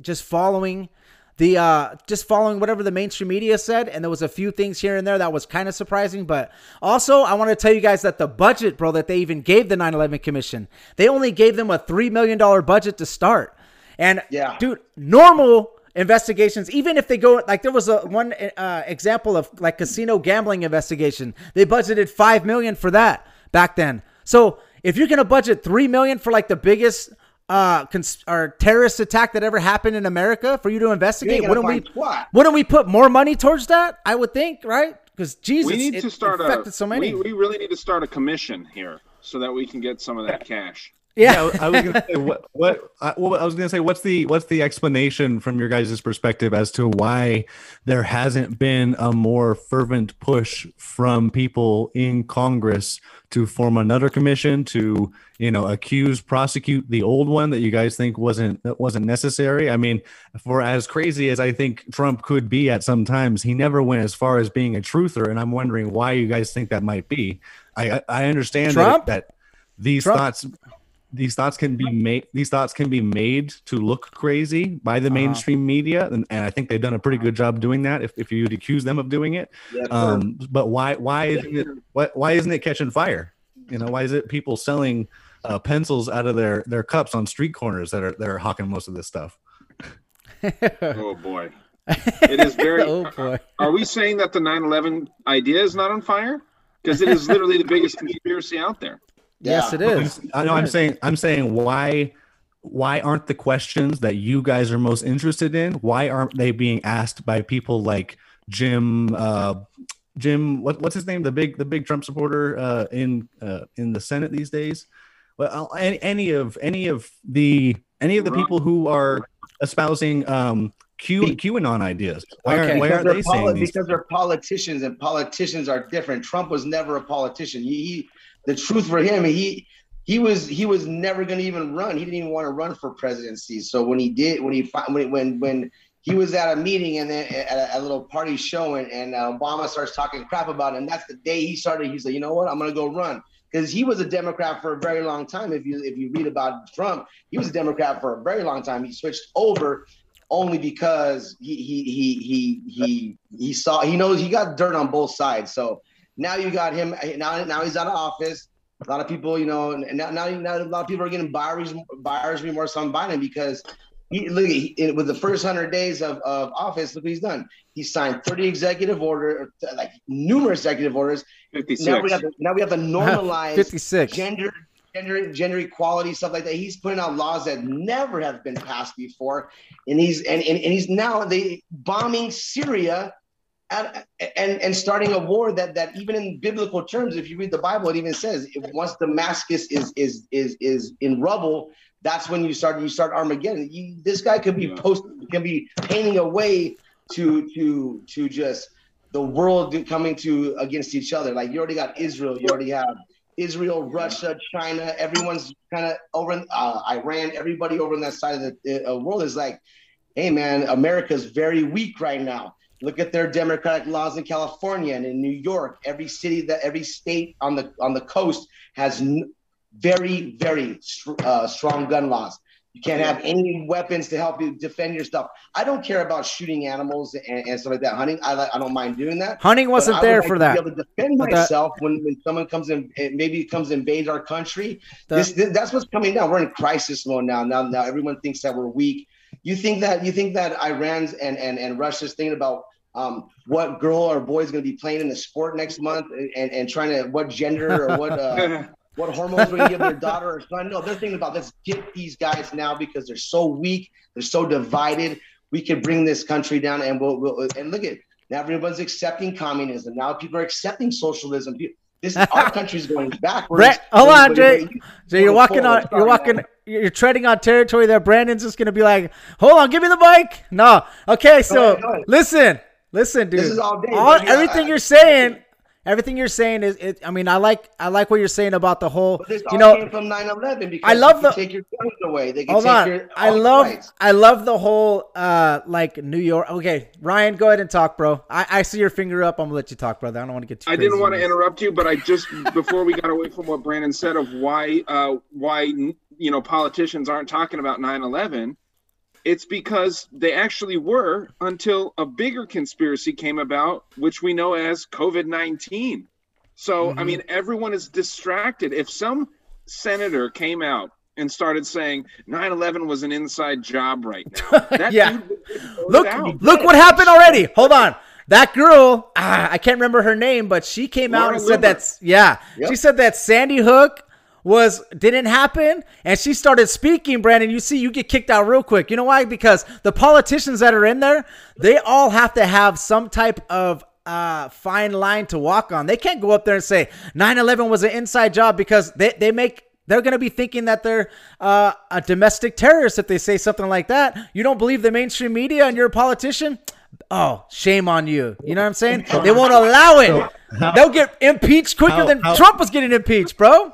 just following the uh just following whatever the mainstream media said and there was a few things here and there that was kind of surprising but also i want to tell you guys that the budget bro that they even gave the 9-11 commission they only gave them a $3 million budget to start and yeah, dude, normal investigations, even if they go like there was a one uh, example of like casino gambling investigation, they budgeted five million for that back then. So if you're gonna budget three million for like the biggest uh cons- or terrorist attack that ever happened in America for you to investigate, you wouldn't we what? wouldn't we put more money towards that? I would think, right? Because Jesus, we need it, to start a, so many. We, we really need to start a commission here so that we can get some of that cash. Yeah, yeah I was gonna say what what I, well, I was gonna say what's the what's the explanation from your guys' perspective as to why there hasn't been a more fervent push from people in Congress to form another commission to you know accuse prosecute the old one that you guys think wasn't that wasn't necessary. I mean, for as crazy as I think Trump could be at some times, he never went as far as being a truther, and I'm wondering why you guys think that might be. I I understand Trump? that, that these Trump? thoughts these thoughts can be made these thoughts can be made to look crazy by the uh-huh. mainstream uh-huh. media and, and i think they've done a pretty good job doing that if, if you'd accuse them of doing it. Yes, um, but why why isn't it why, why isn't it catching fire? You know why is it people selling uh, pencils out of their their cups on street corners that are they're hawking most of this stuff? Oh boy. It is very oh boy. are we saying that the 9-11 idea is not on fire? Because it is literally the biggest conspiracy out there Yes, it is. I know. I'm saying. I'm saying why. Why aren't the questions that you guys are most interested in? Why aren't they being asked by people like Jim? Uh, Jim, what, what's his name? The big, the big Trump supporter uh, in uh, in the Senate these days. Well, any, any of any of the any of the people who are espousing um, Q QAnon ideas. Why Okay. aren't, why aren't they're they poli- saying these? because they're politicians and politicians are different. Trump was never a politician. He, he the truth for him, he he was he was never going to even run. He didn't even want to run for presidency. So when he did, when he when when when he was at a meeting and then at a, a little party show and, and uh, Obama starts talking crap about him, that's the day he started. He said, you know what, I'm going to go run. Because he was a Democrat for a very long time. If you if you read about Trump, he was a Democrat for a very long time. He switched over only because he he he he he he saw he knows he got dirt on both sides. So now you got him eh, now now he's out of office. A lot of people, you know, and now, now, now a lot of people are getting buyer's buyer's remorse on Biden because he look he, with the first hundred days of, of office, look what he's done. He signed 30 executive order, like numerous executive orders. Now we have to, now we have to normalize 56. gender gender gender equality stuff like that he's putting out laws that never have been passed before and he's and, and, and he's now they bombing syria at, and and starting a war that that even in biblical terms if you read the bible it even says if once damascus is is is is in rubble that's when you start you start armageddon you, this guy could be Yeah. post can be painting a way to to to just the world coming to against each other like you already got israel you already have Israel, Russia, China, everyone's kind of over in uh, Iran, everybody over on that side of the uh, world is like, hey man, America's very weak right now. Look at their democratic laws in California and in New York. Every city that every state on the on the coast has n- very very str- uh, strong gun laws. You can't have any weapons to help you defend your stuff. I don't care about shooting animals and, and stuff like that. Hunting, I I don't mind doing that. Hunting wasn't there like for to that. Be able to defend But that- myself when, when someone comes in, and maybe comes invade our country. The- this, this- that's what's coming down. We're in crisis mode now. Now, now everyone thinks that we're weak. You think that you think that Iran's and and and Russia's thinking about um, what girl or boy is going to be playing in the sport next month, and and trying to what gender or what uh, what hormones we're going to give their daughter or son. No, they're thinking about let's get these guys now because they're so weak, they're so divided. We can bring this country down, and we'll, we'll and look at now everyone's accepting communism. Now people are accepting socialism. Pe- This our country's going backwards. Brett, hold on, Jay. So you're walking forward. on, you're walking, you're treading on territory there. Brandon's just gonna be like, "Hold on, give me the mic." No, okay. So ahead, go ahead. listen, listen, dude. This is all day, All- everything I- you're saying, everything you're saying is, it, I mean, I like, I like what you're saying about the whole, But this you know, came from 9/11 because I love they can the- take your guns away. They can Hold take on. your I love rights. I love the whole uh like New York. Okay, Ryan, go ahead and talk, bro. I, I see your finger up. I'm gonna let you talk, brother. I don't want to get too I didn't want to interrupt you, but I just before we got away from what Brandon said of why uh, why you know politicians aren't talking about 9/11, it's because they actually were until a bigger conspiracy came about, which we know as COVID-19. So I Mhm. mean, everyone is distracted. If some senator came out and started saying 9/11 was an inside job right now, that Yeah. dude would get voted Look, out. look what happened already. Hold on. That girl, ah, I can't remember her name, but she came out Laura and said that's yeah. Yep. She said that Sandy Hook was didn't happen, and she started speaking. Brandon, you see, you get kicked out real quick. You know why? Because the politicians that are in there, they all have to have some type of uh, fine line to walk on. They can't go up there and say 9/11 was an inside job because they they make they're going to be thinking that they're uh, a domestic terrorist if they say something like that. You don't believe the mainstream media and you're a politician? Oh, shame on you. You know what I'm saying? They won't allow it. They'll get impeached quicker than Trump was getting impeached, bro.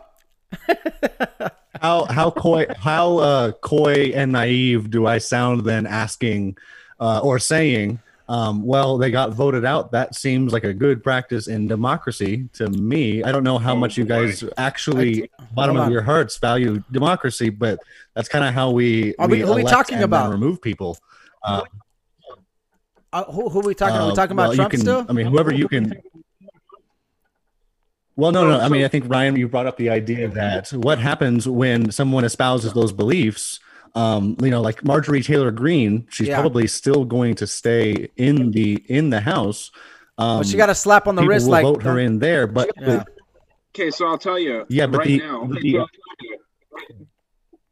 How how coy how uh, coy and naive do I sound then asking uh, or saying, um, well, they got voted out. That seems like a good practice in democracy to me. I don't know how much you guys actually, bottom of your hearts, value democracy, but that's kind of how we Are we- are we talking about? remove people. Uh, Uh, who, who are we talking? are we uh, talking about you Trump can- still? I mean, whoever you can. Well, no, no. I mean, I think Ryan, you brought up the idea that what happens when someone espouses those beliefs. Um, you know, like Marjorie Taylor Greene, she's Yeah. probably still going to stay in the in the House. Um, but she got a slap on the people wrist, will like vote her in there, but Yeah. Okay, so I'll tell you. Yeah, but right the- now, the-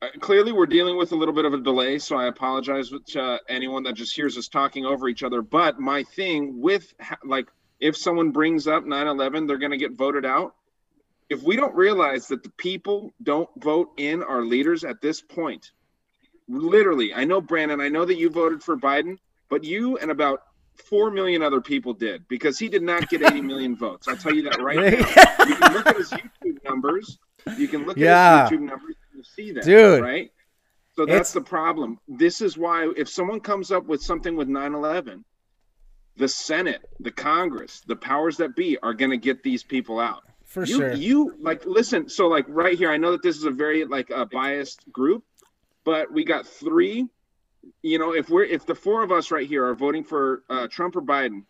uh, clearly we're dealing with a little bit of a delay, so I apologize to uh, anyone that just hears us talking over each other. But my thing with like, if someone brings up 9/11, they're going to get voted out. if we don't realize that the people don't vote in our leaders at this point, literally, I know Brandon, I know that you voted for Biden, but you and about four million other people did because he did not get 80 million votes. I'll tell you that right now. You can look at his YouTube numbers. You can look Yeah. at his YouTube numbers and see that, Dude. right? So It's- that's the problem. This is why if someone comes up with something with 9/11, the Senate, the Congress, the powers that be are going to get these people out. For you, sure. You like listen. So like right here, I know that this is a very like a biased group, but we got three. You know, if we're if the four of us right here are voting for uh, Trump or Biden,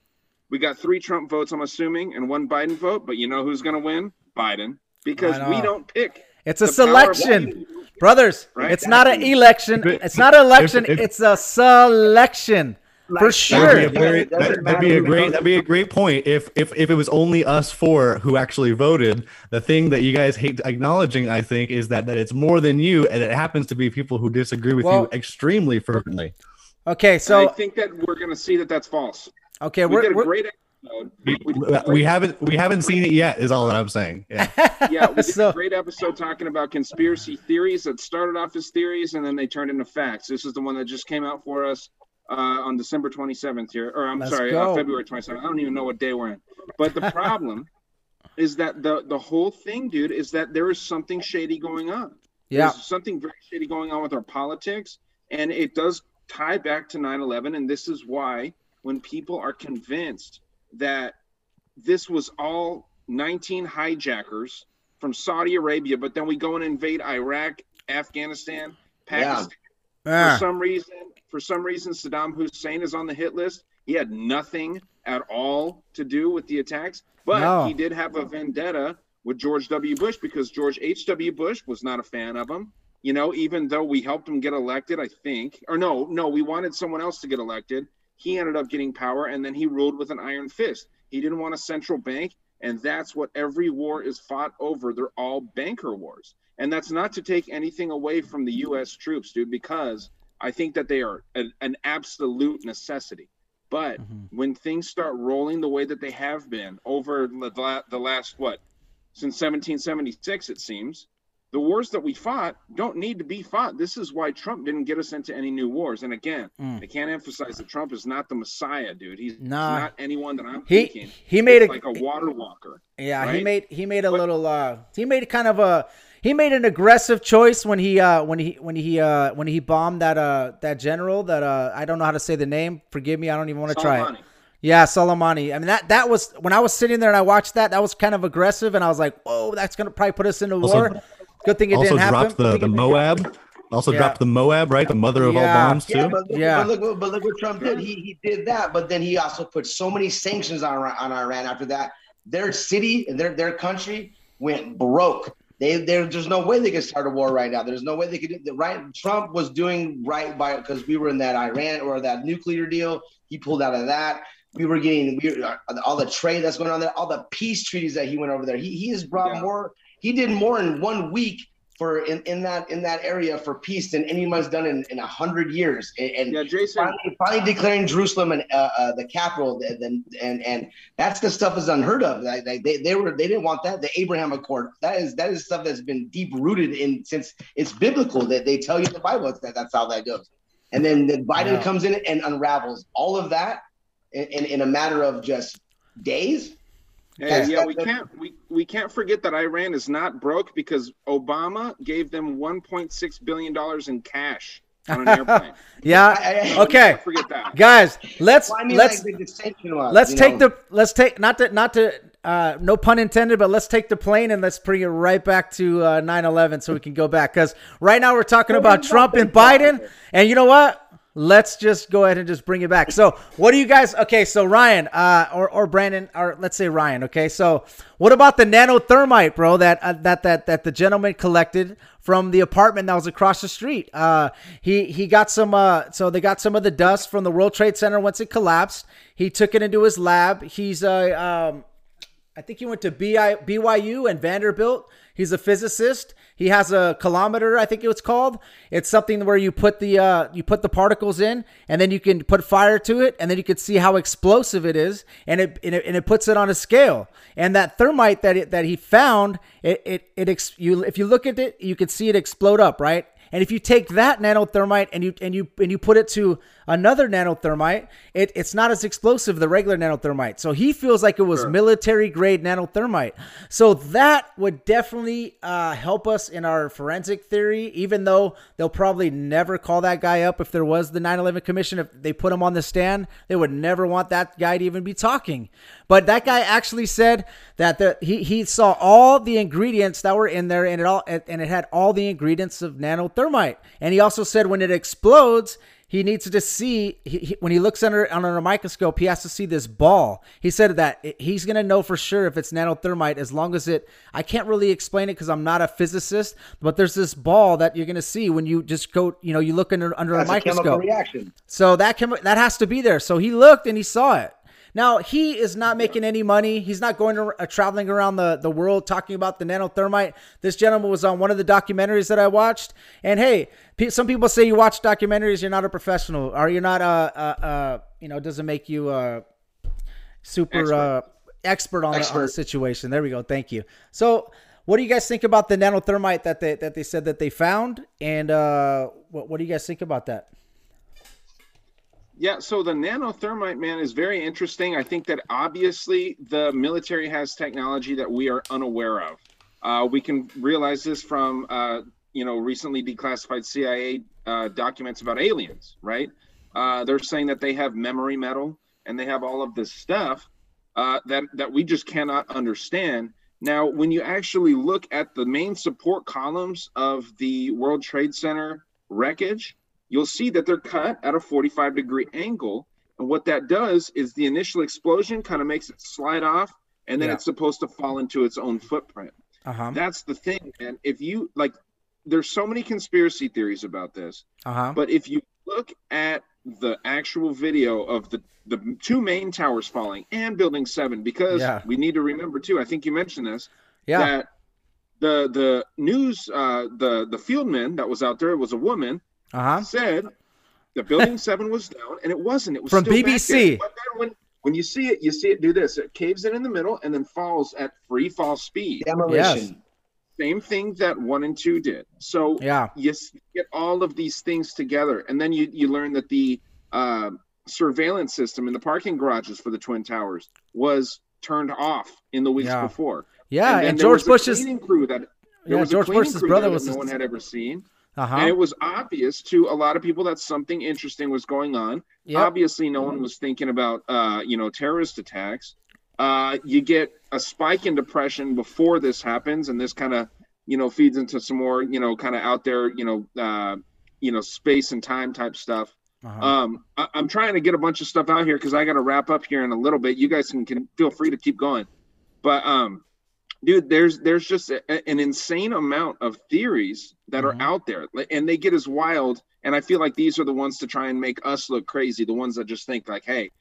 we got three Trump votes. I'm assuming, and one Biden vote. But you know who's going to win? Biden, because we don't pick. It's a the power of- selection. Brothers, Right? it's not an election. It's not an election. If- if- it's a selection. For sure. That'd be a very, that, that'd be a great that'd be a great point if if if it was only us four who actually voted. The thing that you guys hate acknowledging, I think, is that that it's more than you, and it happens to be people who disagree with Well- you extremely fervently. Okay, so I think that we're going to see that that's false. okay, We we're, did a we're great episode. We, We- we haven't we haven't seen it yet. Is all that I'm saying. Yeah. yeah, we did So- a great episode talking about conspiracy theories that started off as theories and then they turned into facts. This is the one that just came out for us uh, on December 27th here, or I'm Let's sorry, uh, February 27th. I don't even know what day we're in. But the problem is that the the whole thing, dude, is that there is something shady going on. yeah, There's something very shady going on with our politics, and it does tie back to 9 11. And this is why, when people are convinced that this was all 19 hijackers from Saudi Arabia, but then we go and invade Iraq, Afghanistan, Pakistan. Ah, For some reason, for some reason, Saddam Hussein is on the hit list. He had nothing at all to do with the attacks, but No. he did have a vendetta with George W. Bush because George H.W. Bush was not a fan of him. You know, even though we helped him get elected, I think, or no, no, we wanted someone else to get elected. He ended up getting power, and then he ruled with an iron fist. He didn't want a central bank, and that's what every war is fought over. They're all banker wars, and that's not to take anything away from the U.S. troops, dude, because I think that they are an, an absolute necessity. But Mm-hmm. when things start rolling the way that they have been over the, the last what since 1776 it seems the wars that we fought don't need to be fought this is why trump didn't get us into any new wars and again Mm. i can't emphasize that trump is not the messiah dude he's Nah. not anyone that i'm He- thinking he made It's a- like a water walker yeah. He made he made a But- little. Uh, he made kind of a. He made an aggressive choice when he uh when he when he uh when he bombed that uh that general that uh I don't know how to say the name. Forgive me, I don't even want to try it. Yeah, Soleimani. I mean that that was when I was sitting there and I watched that. That was kind of aggressive, and I was like, "Whoa, that's gonna probably put us into Also- war." Good thing it also didn't happen. dropped the the Moab. Also Yeah. dropped the Moab, right? The mother of Yeah. all bombs too. Yeah, but, look- Yeah. but look, what- but look what Trump did. He he did that, but then he also put so many sanctions on on Iran after that. Their city and their their country went broke. They there there's no way they could start a war right now. There's no way they could. do- Right, Trump was doing right by because we were in that Iran or that nuclear deal. He pulled out of that. We were getting we were, all the trade that's going on there, all the peace treaties that he went over there. He he has brought Yeah. more. He did more in one week for in, in that in that area for peace than anyone's done in in a hundred years. And, and yeah jason finally, finally declaring Jerusalem and uh, uh, the capital, and, and and that's the stuff is unheard of. Like, like, they, they were they didn't want that. The Abraham Accord that is that is stuff that's been deep rooted in since it's biblical. That they tell you in the Bible that that's how that goes. And then the Biden Yeah. comes in and unravels all of that in, in, in a matter of just days. Hey, yeah, we can't we, we can't forget that Iran is not broke because Obama gave them 1.6 billion dollars in cash on an airplane. yeah. So Okay. forget that. Guys, let's Well, I mean, let's like was, let's take know. the let's take not to not to uh no pun intended but let's take the plane and let's bring it right back to uh 9-11 so we can go back because right now we're talking about trump and biden and you know what let's just go ahead and just bring it back. So what do you guys okay so ryan uh or, or brandon or let's say ryan okay? So what about the nanothermite bro that uh, that that that the gentleman collected from the apartment that was across the street? Uh he he got some uh so they got some of the dust from the world trade center once it collapsed. He took it into his lab. He's uh um I think he went to BI, BYU and Vanderbilt. He's a physicist. He has a calorimeter, I think it was called. It's something where you put the uh, you put the particles in, and then you can put fire to it, and then you can see how explosive it is, and it and it, and it puts it on a scale. And that thermite that it, that he found, it it, it ex, you if you look at it, you can see it explode up, right? And if you take that nanothermite and you and you and you put it to another nanothermite, it, it's not as explosive the regular nanothermite. So he feels like it was sure. military grade nanothermite. So that would definitely uh, help us in our forensic theory, even though they'll probably never call that guy up if there was the 9/11 Commission. If they put him on the stand, they would never want that guy to even be talking. But that guy actually said that the, he he saw all the ingredients that were in there, and it all and it had all the ingredients of nanothermite. And he also said when it explodes, he needs to see he, he, when he looks under under a microscope he has to see this ball. He said that he's going to know for sure if it's nanothermite as long as it i can't really explain it because i'm not a physicist but there's this ball that you're going to see when you just go you know you look under under That's a microscope. a reaction. So that can that has to be there. So he looked and he saw it now he is not making any money. He's not going to uh, traveling around the, the world talking about the nanothermite. This gentleman was on one of the documentaries that I watched. And hey, some people say you watch documentaries, you're not a professional, or you're not a, a, a you know, doesn't make you a super expert, uh, expert on, expert. The, on the situation. There we go. Thank you. So. What do you guys think about the nanothermite that they that they said that they found, and uh, what what do you guys think about that? Yeah, so the nanothermite man is very interesting. I think that obviously the military has technology that we are unaware of. Uh, we can realize this from uh, you know recently declassified CIA uh, documents about aliens, right? Uh, they're saying that they have memory metal and they have all of this stuff uh, that that we just cannot understand. Now, when you actually look at the main support columns of the World Trade Center wreckage, you'll see that they're cut at a 45 degree angle. And what that does is the initial explosion kind of makes it slide off, and then yeah. it's supposed to fall into its own footprint. Uh-huh. That's the thing. man. if you like, there's so many conspiracy theories about this. Uh-huh. But if you look at the actual video of the the two main towers falling and building seven, because yeah. we need to remember too. I think you mentioned this. Yeah. That the the news uh, the the field fieldman that was out there was a woman uh-huh. said the building seven was down, and it wasn't. It was from BBC. But then when when you see it, you see it do this. It caves in in the middle and then falls at free fall speed. Demolition. Yes. Same thing that one and two did. So yeah, you get all of these things together, and then you you learn that the uh, surveillance system in the parking garages for the twin towers was turned off in the weeks yeah. before. Yeah, and, and George Bush's crew that yeah, George Bush's brother was no one had ever seen. Uh-huh. And it was obvious to a lot of people that something interesting was going on. Yep. Obviously, no one was thinking about, uh, you know, terrorist attacks. Uh, you get a spike in depression before this happens, and this kind of, you know, feeds into some more, you know, kind of out there, you know, uh, you know, space and time type stuff. Uh-huh. Um, I- am trying to get a bunch of stuff out here because I got to wrap up here in a little bit. You guys can, can feel free to keep going, but um, dude there's there's just a, an insane amount of theories that mm-hmm. are out there and they get as wild and i feel like these are the ones to try and make us look crazy the ones that just think like hey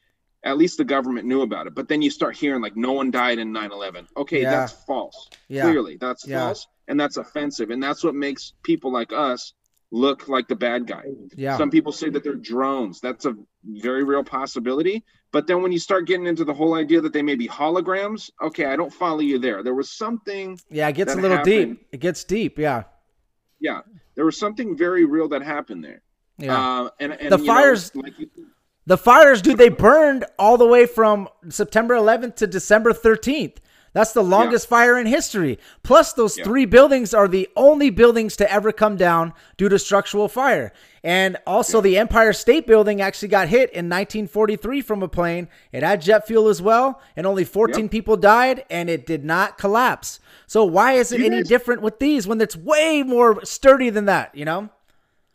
at least the government knew about it but then you start hearing like no one died in 9-11 okay yeah. that's false yeah. clearly that's yeah. false and that's offensive and that's what makes people like us look like the bad guy. Yeah. Some people say that they're drones. That's a very real possibility. But then when you start getting into the whole idea that they may be holograms, okay, I don't follow you there. There was something. Yeah, it gets a little happened. deep. It gets deep. Yeah. Yeah, there was something very real that happened there. Yeah. Uh, and, and the fires. Know, like you, the fires, dude, they burned all the way from September 11th to December 13th. That's the longest yeah. fire in history. Plus, those yeah. three buildings are the only buildings to ever come down due to structural fire. And also, yeah. the Empire State Building actually got hit in 1943 from a plane. It had jet fuel as well, and only 14 yep. people died, and it did not collapse. So, why is it any different with these when it's way more sturdy than that? You know,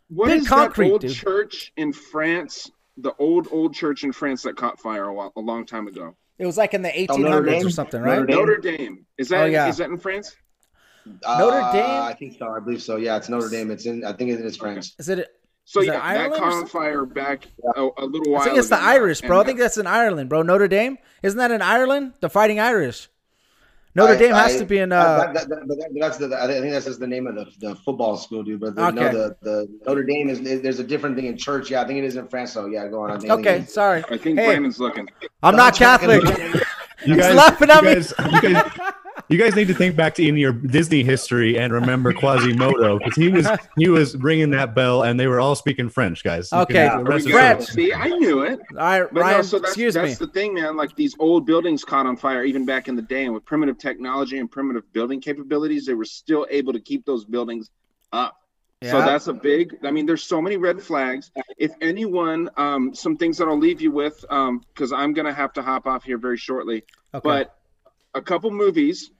what Big is concrete, that old dude. church in France? The old old church in France that caught fire a, while, a long time ago. It was like in the 1800s oh, or something, right? Notre Dame. Notre Dame. Is that oh, yeah. is that in France? Uh, Notre Dame. I think so. I believe so. Yeah, it's Notre Dame. It's in. I think it is in France. Is it? So is yeah, that caught on fire back a, a, little while. I think it's the Irish, bro. I think that's in Ireland, bro. Notre Dame isn't that in Ireland? The Fighting Irish. Notre I- Dame has I- to be in. that- Uh, that- that- that- that- that's the. I think that's just the name of the, the football school, dude. But the, Okay. no, the, the Notre Dame is there's a different thing in church. Yeah, I think it is in France. So yeah, go on. I think, I think okay, it is. sorry. I think Hey. Brandon's looking. I'm not Catholic. You He's guys, laughing you at me. you guys, you guys need to think back to in your Disney history and remember Quasimodo because he was he was ringing that bell and they were all speaking French, guys. You Okay. can There rest go. See, I knew it. All right, But Ryan. no, so that's, excuse that's me. the thing, man. Like these old buildings caught on fire even back in the day, and with primitive technology and primitive building capabilities, they were still able to keep those buildings up. Yeah. So that's a big. I mean, there's so many red flags. If anyone, um, some things that I'll leave you with, um, because I'm gonna have to hop off here very shortly. Okay. But a couple movies,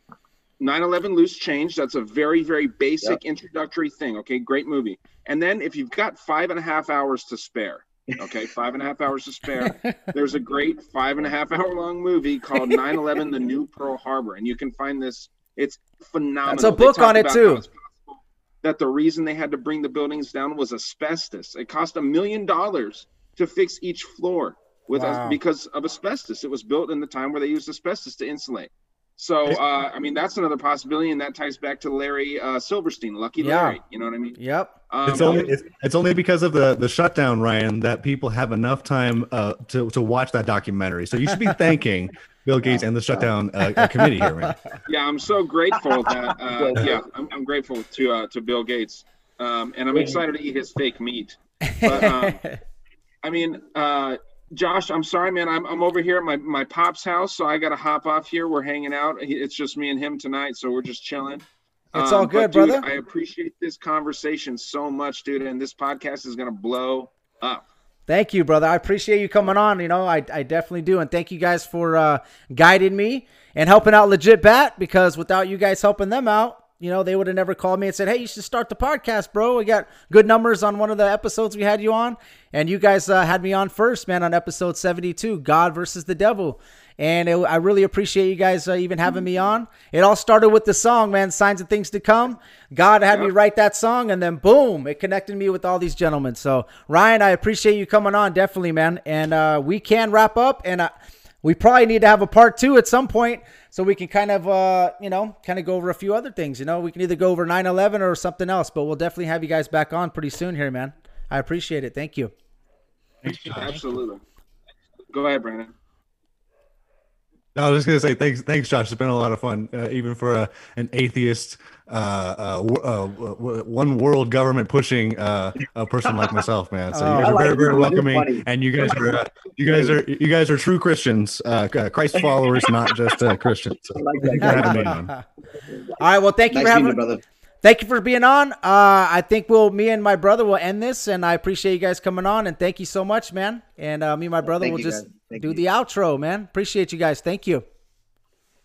9/11 Loose Change. That's a very, very basic introductory thing. Okay, great movie. And then if you've got five and a half hours to spare, okay, five and a half hours to spare, there's a great five and a half hour long movie called 9/11: The New Pearl Harbor, and you can find this. It's phenomenal. it's a book on it, too. how it's possible That the reason they had to bring the buildings down was asbestos. It cost a million dollars to fix each floor with Wow. because of asbestos. It was built in the time where they used asbestos to insulate. So uh, I mean that's another possibility, and that ties back to Larry uh, Silverstein, Lucky Yeah. Larry. You know what I mean? Yep. Um, It's only it's, it's only because of the the shutdown, Ryan, that people have enough time uh, to to watch that documentary. So you should be thanking Bill Gates and the shutdown uh, uh, committee here, man. yeah, I'm so grateful that uh, yeah, I'm, I'm grateful to uh, to Bill Gates, um, and I'm excited to eat his fake meat. But um, I mean, uh, Josh, I'm sorry, man. I'm, I'm over here at my, my pop's house, so I got to hop off here. We're hanging out. It's just me and him tonight, so we're just chilling. It's all Um, good, but, dude, brother. I appreciate this conversation so much, dude. And this podcast is gonna blow up. Thank you, brother. I appreciate you coming on. You know, I, I definitely do. And thank you guys for uh, guiding me and helping out Legit Bat because without you guys helping them out, you know, they would have never called me and said, Hey, you should start the podcast, bro. We got good numbers on one of the episodes we had you on. And you guys uh, had me on first, man, on episode 72 God versus the Devil. And it, I really appreciate you guys uh, even having me on. It all started with the song, man, Signs of Things to Come. God had me write that song, and then boom, it connected me with all these gentlemen. So, Ryan, I appreciate you coming on, definitely, man. And uh, we can wrap up, and uh, we probably need to have a part two at some point so we can kind of, uh, you know, kind of go over a few other things. You know, we can either go over 9 11 or something else, but we'll definitely have you guys back on pretty soon here, man. I appreciate it. Thank you. Absolutely. Go ahead, Brandon. No, I was just gonna say thanks, thanks, Josh. It's been a lot of fun, uh, even for uh, an atheist, uh, uh, w- uh, w- one world government pushing uh, a person like myself, man. So Oh. you guys are very, very welcoming, and you guys are, uh, you guys are, you guys are true Christians, Christ followers, not just uh, Christians. So like thank you for having me on. All right. Well, thank you Nice for having you, brother. Thank you for being on. Uh, I think we'll me and my brother will end this, and I appreciate you guys coming on. And thank you so much, man. And uh, me and my brother Thank will just guys. Thank do you. the outro, man. Appreciate you guys. Thank you.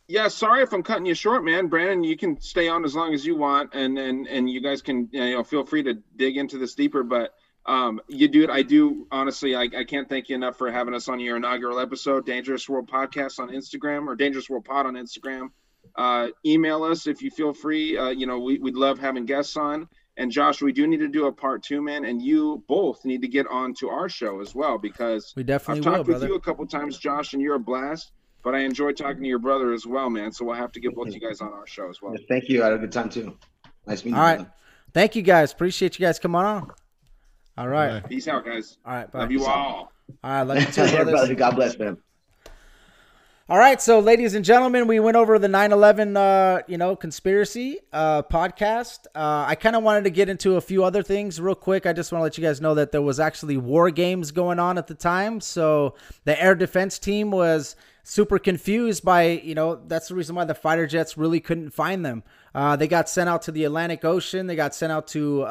Yeah, sorry if I'm cutting you short, man. Brandon, you can stay on as long as you want, and and and you guys can you know feel free to dig into this deeper. But um, you do it. I do honestly. I, I can't thank you enough for having us on your inaugural episode, Dangerous World Podcast on Instagram or Dangerous World Pod on Instagram. Uh, email us if you feel free. Uh, you know, we, we'd love having guests on. And Josh, we do need to do a part two, man. And you both need to get on to our show as well because We definitely I've definitely talked will, with brother. you a couple times, Josh, and you're a blast. But I enjoy talking to your brother as well, man. So we'll have to get both you guys on our show as well. Thank you. I had a good time too. Nice meeting All you. right. brother. Thank you guys. Appreciate you guys coming on. All right. Bye. Peace out, guys. All right. Bye. Love you all. All right. Love you too, Yeah, brothers. brother. God bless, man. All right, so ladies and gentlemen, we went over the 9/11, uh, you know, conspiracy uh, podcast. Uh, I kind of wanted to get into a few other things real quick. I just want to let you guys know that there was actually war games going on at the time, so the air defense team was super confused by, you know, that's the reason why the fighter jets really couldn't find them. Uh, they got sent out to the Atlantic Ocean. They got sent out to.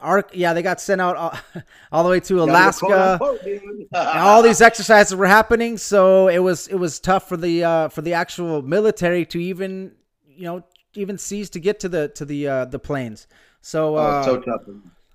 Arc, yeah, they got sent out all, all the way to Alaska. and all these exercises were happening so it was it was tough for the uh for the actual military to even you know even seize to get to the to the uh the planes. So Oh, uh so tough.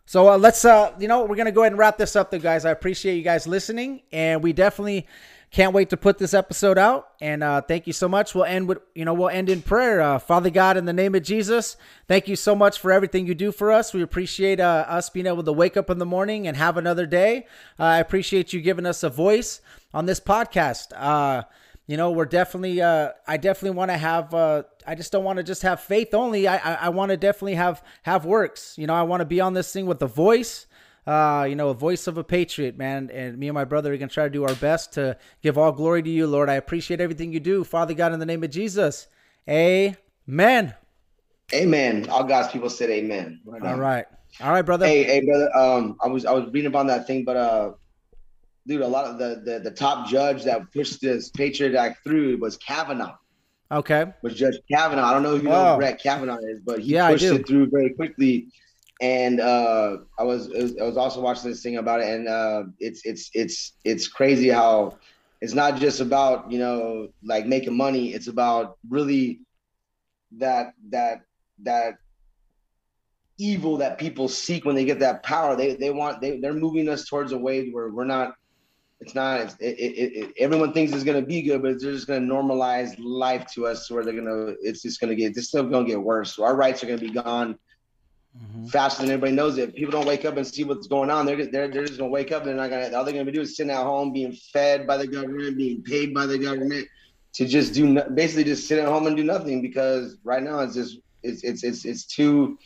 so uh, let's uh you know we're gonna go ahead and wrap this up though guys. I appreciate you guys listening and we definitely can't wait to put this episode out and uh thank you so much we'll end with you know we'll end in prayer uh father god in the name of jesus thank you so much for everything you do for us we appreciate uh, us being able to wake up in the morning and have another day uh, i appreciate you giving us a voice on this podcast uh you know, we're definitely. Uh, I definitely want to have. Uh, I just don't want to just have faith only. I I, I want to definitely have have works. You know, I want to be on this thing with the voice. Uh, you know, a voice of a patriot, man. And me and my brother are gonna try to do our best to give all glory to you, Lord. I appreciate everything you do, Father God, in the name of Jesus. Amen. Amen. All God's people said amen. Right All right. All right, brother. Hey, hey, brother. Um, I was I was reading about that thing, but uh, dude, a lot of the the, the top judge that pushed this Patriot Act through was Kavanaugh. Okay. Was Judge Kavanaugh? I don't know if you know Oh. who Brett Kavanaugh is, but he Yeah, pushed it through very quickly. And uh, I was I was- I was also watching this thing about it, and uh, it's it's it's it's crazy how it's not just about you know like making money. It's about really that that that evil that people seek when they get that power. They they want they they're moving us towards a way where we're not. It's not. It's, it, it, it, everyone thinks it's gonna be good, but they're just gonna normalize life to us, where they're gonna. It's just gonna get. It's still gonna get worse. So our rights are gonna be gone Mhm. faster than everybody knows it. People don't wake up and see what's going on. They're they're, they're just gonna wake up. And they're not gonna. All they're gonna do is sitting at home, being fed by the government, being paid by the government to just do no, basically just sit at home and do nothing because right now it's just it's it's it's it's too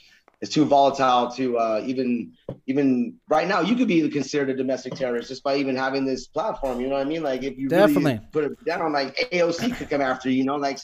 it's too volatile to uh, even even right now you could be considered a domestic terrorist just by even having this platform. You know what I mean? Like if you Definitely. really put it down, like AOC could come after you. You know, like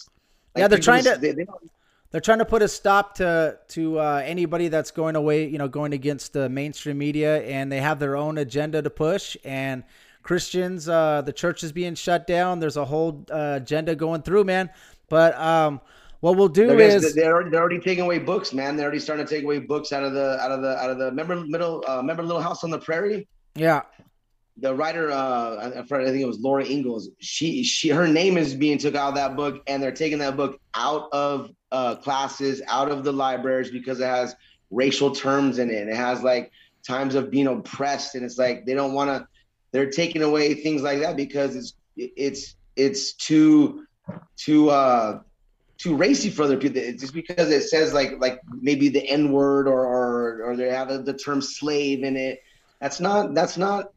Yeah, they're trying just- to- they- they don't- They're trying to put a stop to to uh, anybody that's going away, you know, going against the mainstream media, and they have their own agenda to push. And Christians, uh, the church is being shut down. There's a whole uh, agenda going through, man. But um, what we'll do They're, is, just- they're already, they're already taking away books, man. They're already starting to take away books out of the out of the out of the. Remember middle. Uh, remember Little House on the Prairie. yeah, The writer, uh, I, think it was Laura Ingalls. She she her name is being took out of that book, and they're taking that book out of uh, classes, out of the libraries because it has racial terms in it. And it has like times of being oppressed, and it's like they don't want to. They're taking away things like that because it's it's it's too too uh too racy for other people. It's just because it says like like maybe the N word or or or they have the term slave in it. That's not that's not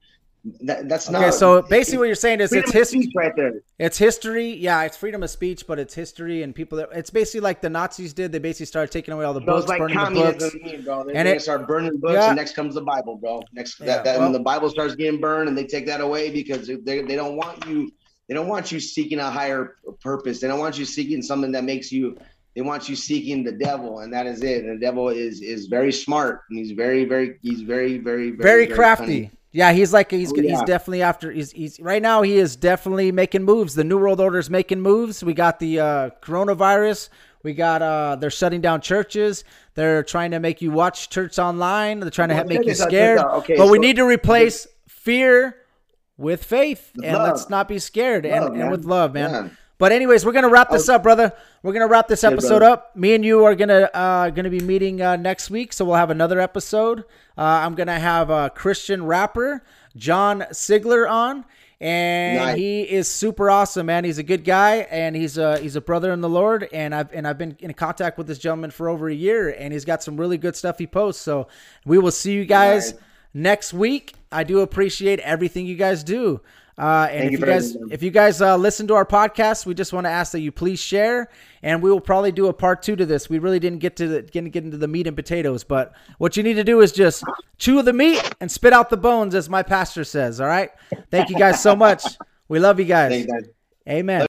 that, that's not okay. So basically, what you're saying is it's history. right there. It's history. Yeah, it's freedom of speech, but it's history and people. That, it's basically like the Nazis did. They basically started taking away all the books, like burning the books. mean, bro. They're And it- start burning books, Yeah. and next comes the Bible, bro. Next, Yeah, that, that well- when the Bible starts getting burned, and they take that away because they, they don't want you. They don't want you seeking a higher purpose. They don't want you seeking something that makes you. They want you seeking the devil, and that is it. And the devil is is very smart, and he's very, very, he's very, very, very, crafty. cunning. Yeah, he's like he's Oh, he's definitely after he's he's right now he is definitely making moves. The New World Order is making moves. We got the uh, coronavirus. We got uh they're shutting down churches. They're trying to make you watch church online. They're trying to Well, make you this out, check scared. Okay, but we need to replace fear with faith and love. let's not be scared and, Love, and man. with love, man. Yeah. But anyways, we're gonna wrap this up, brother. We're gonna wrap this episode brother. up. Me and you are gonna uh, gonna be meeting uh, next week, so we'll have another episode. Uh, I'm gonna have a Christian rapper John Sigler on, and Nice. he is super awesome, man. He's a good guy, and he's a he's a brother in the Lord. And I've and I've been in contact with this gentleman for over a year, and he's got some really good stuff he posts. So we will see you guys next week. I do appreciate everything you guys do. Uh, and Thank if you guys if you guys uh, listen to our podcast, we just want to ask that you please share, and we will probably do a part two to this. We really didn't get to the, get, get into the meat and potatoes, but what you need to do is just chew the meat and spit out the bones, as my pastor says. All right. Thank you guys so much. We love you guys. Thank you, guys. Amen.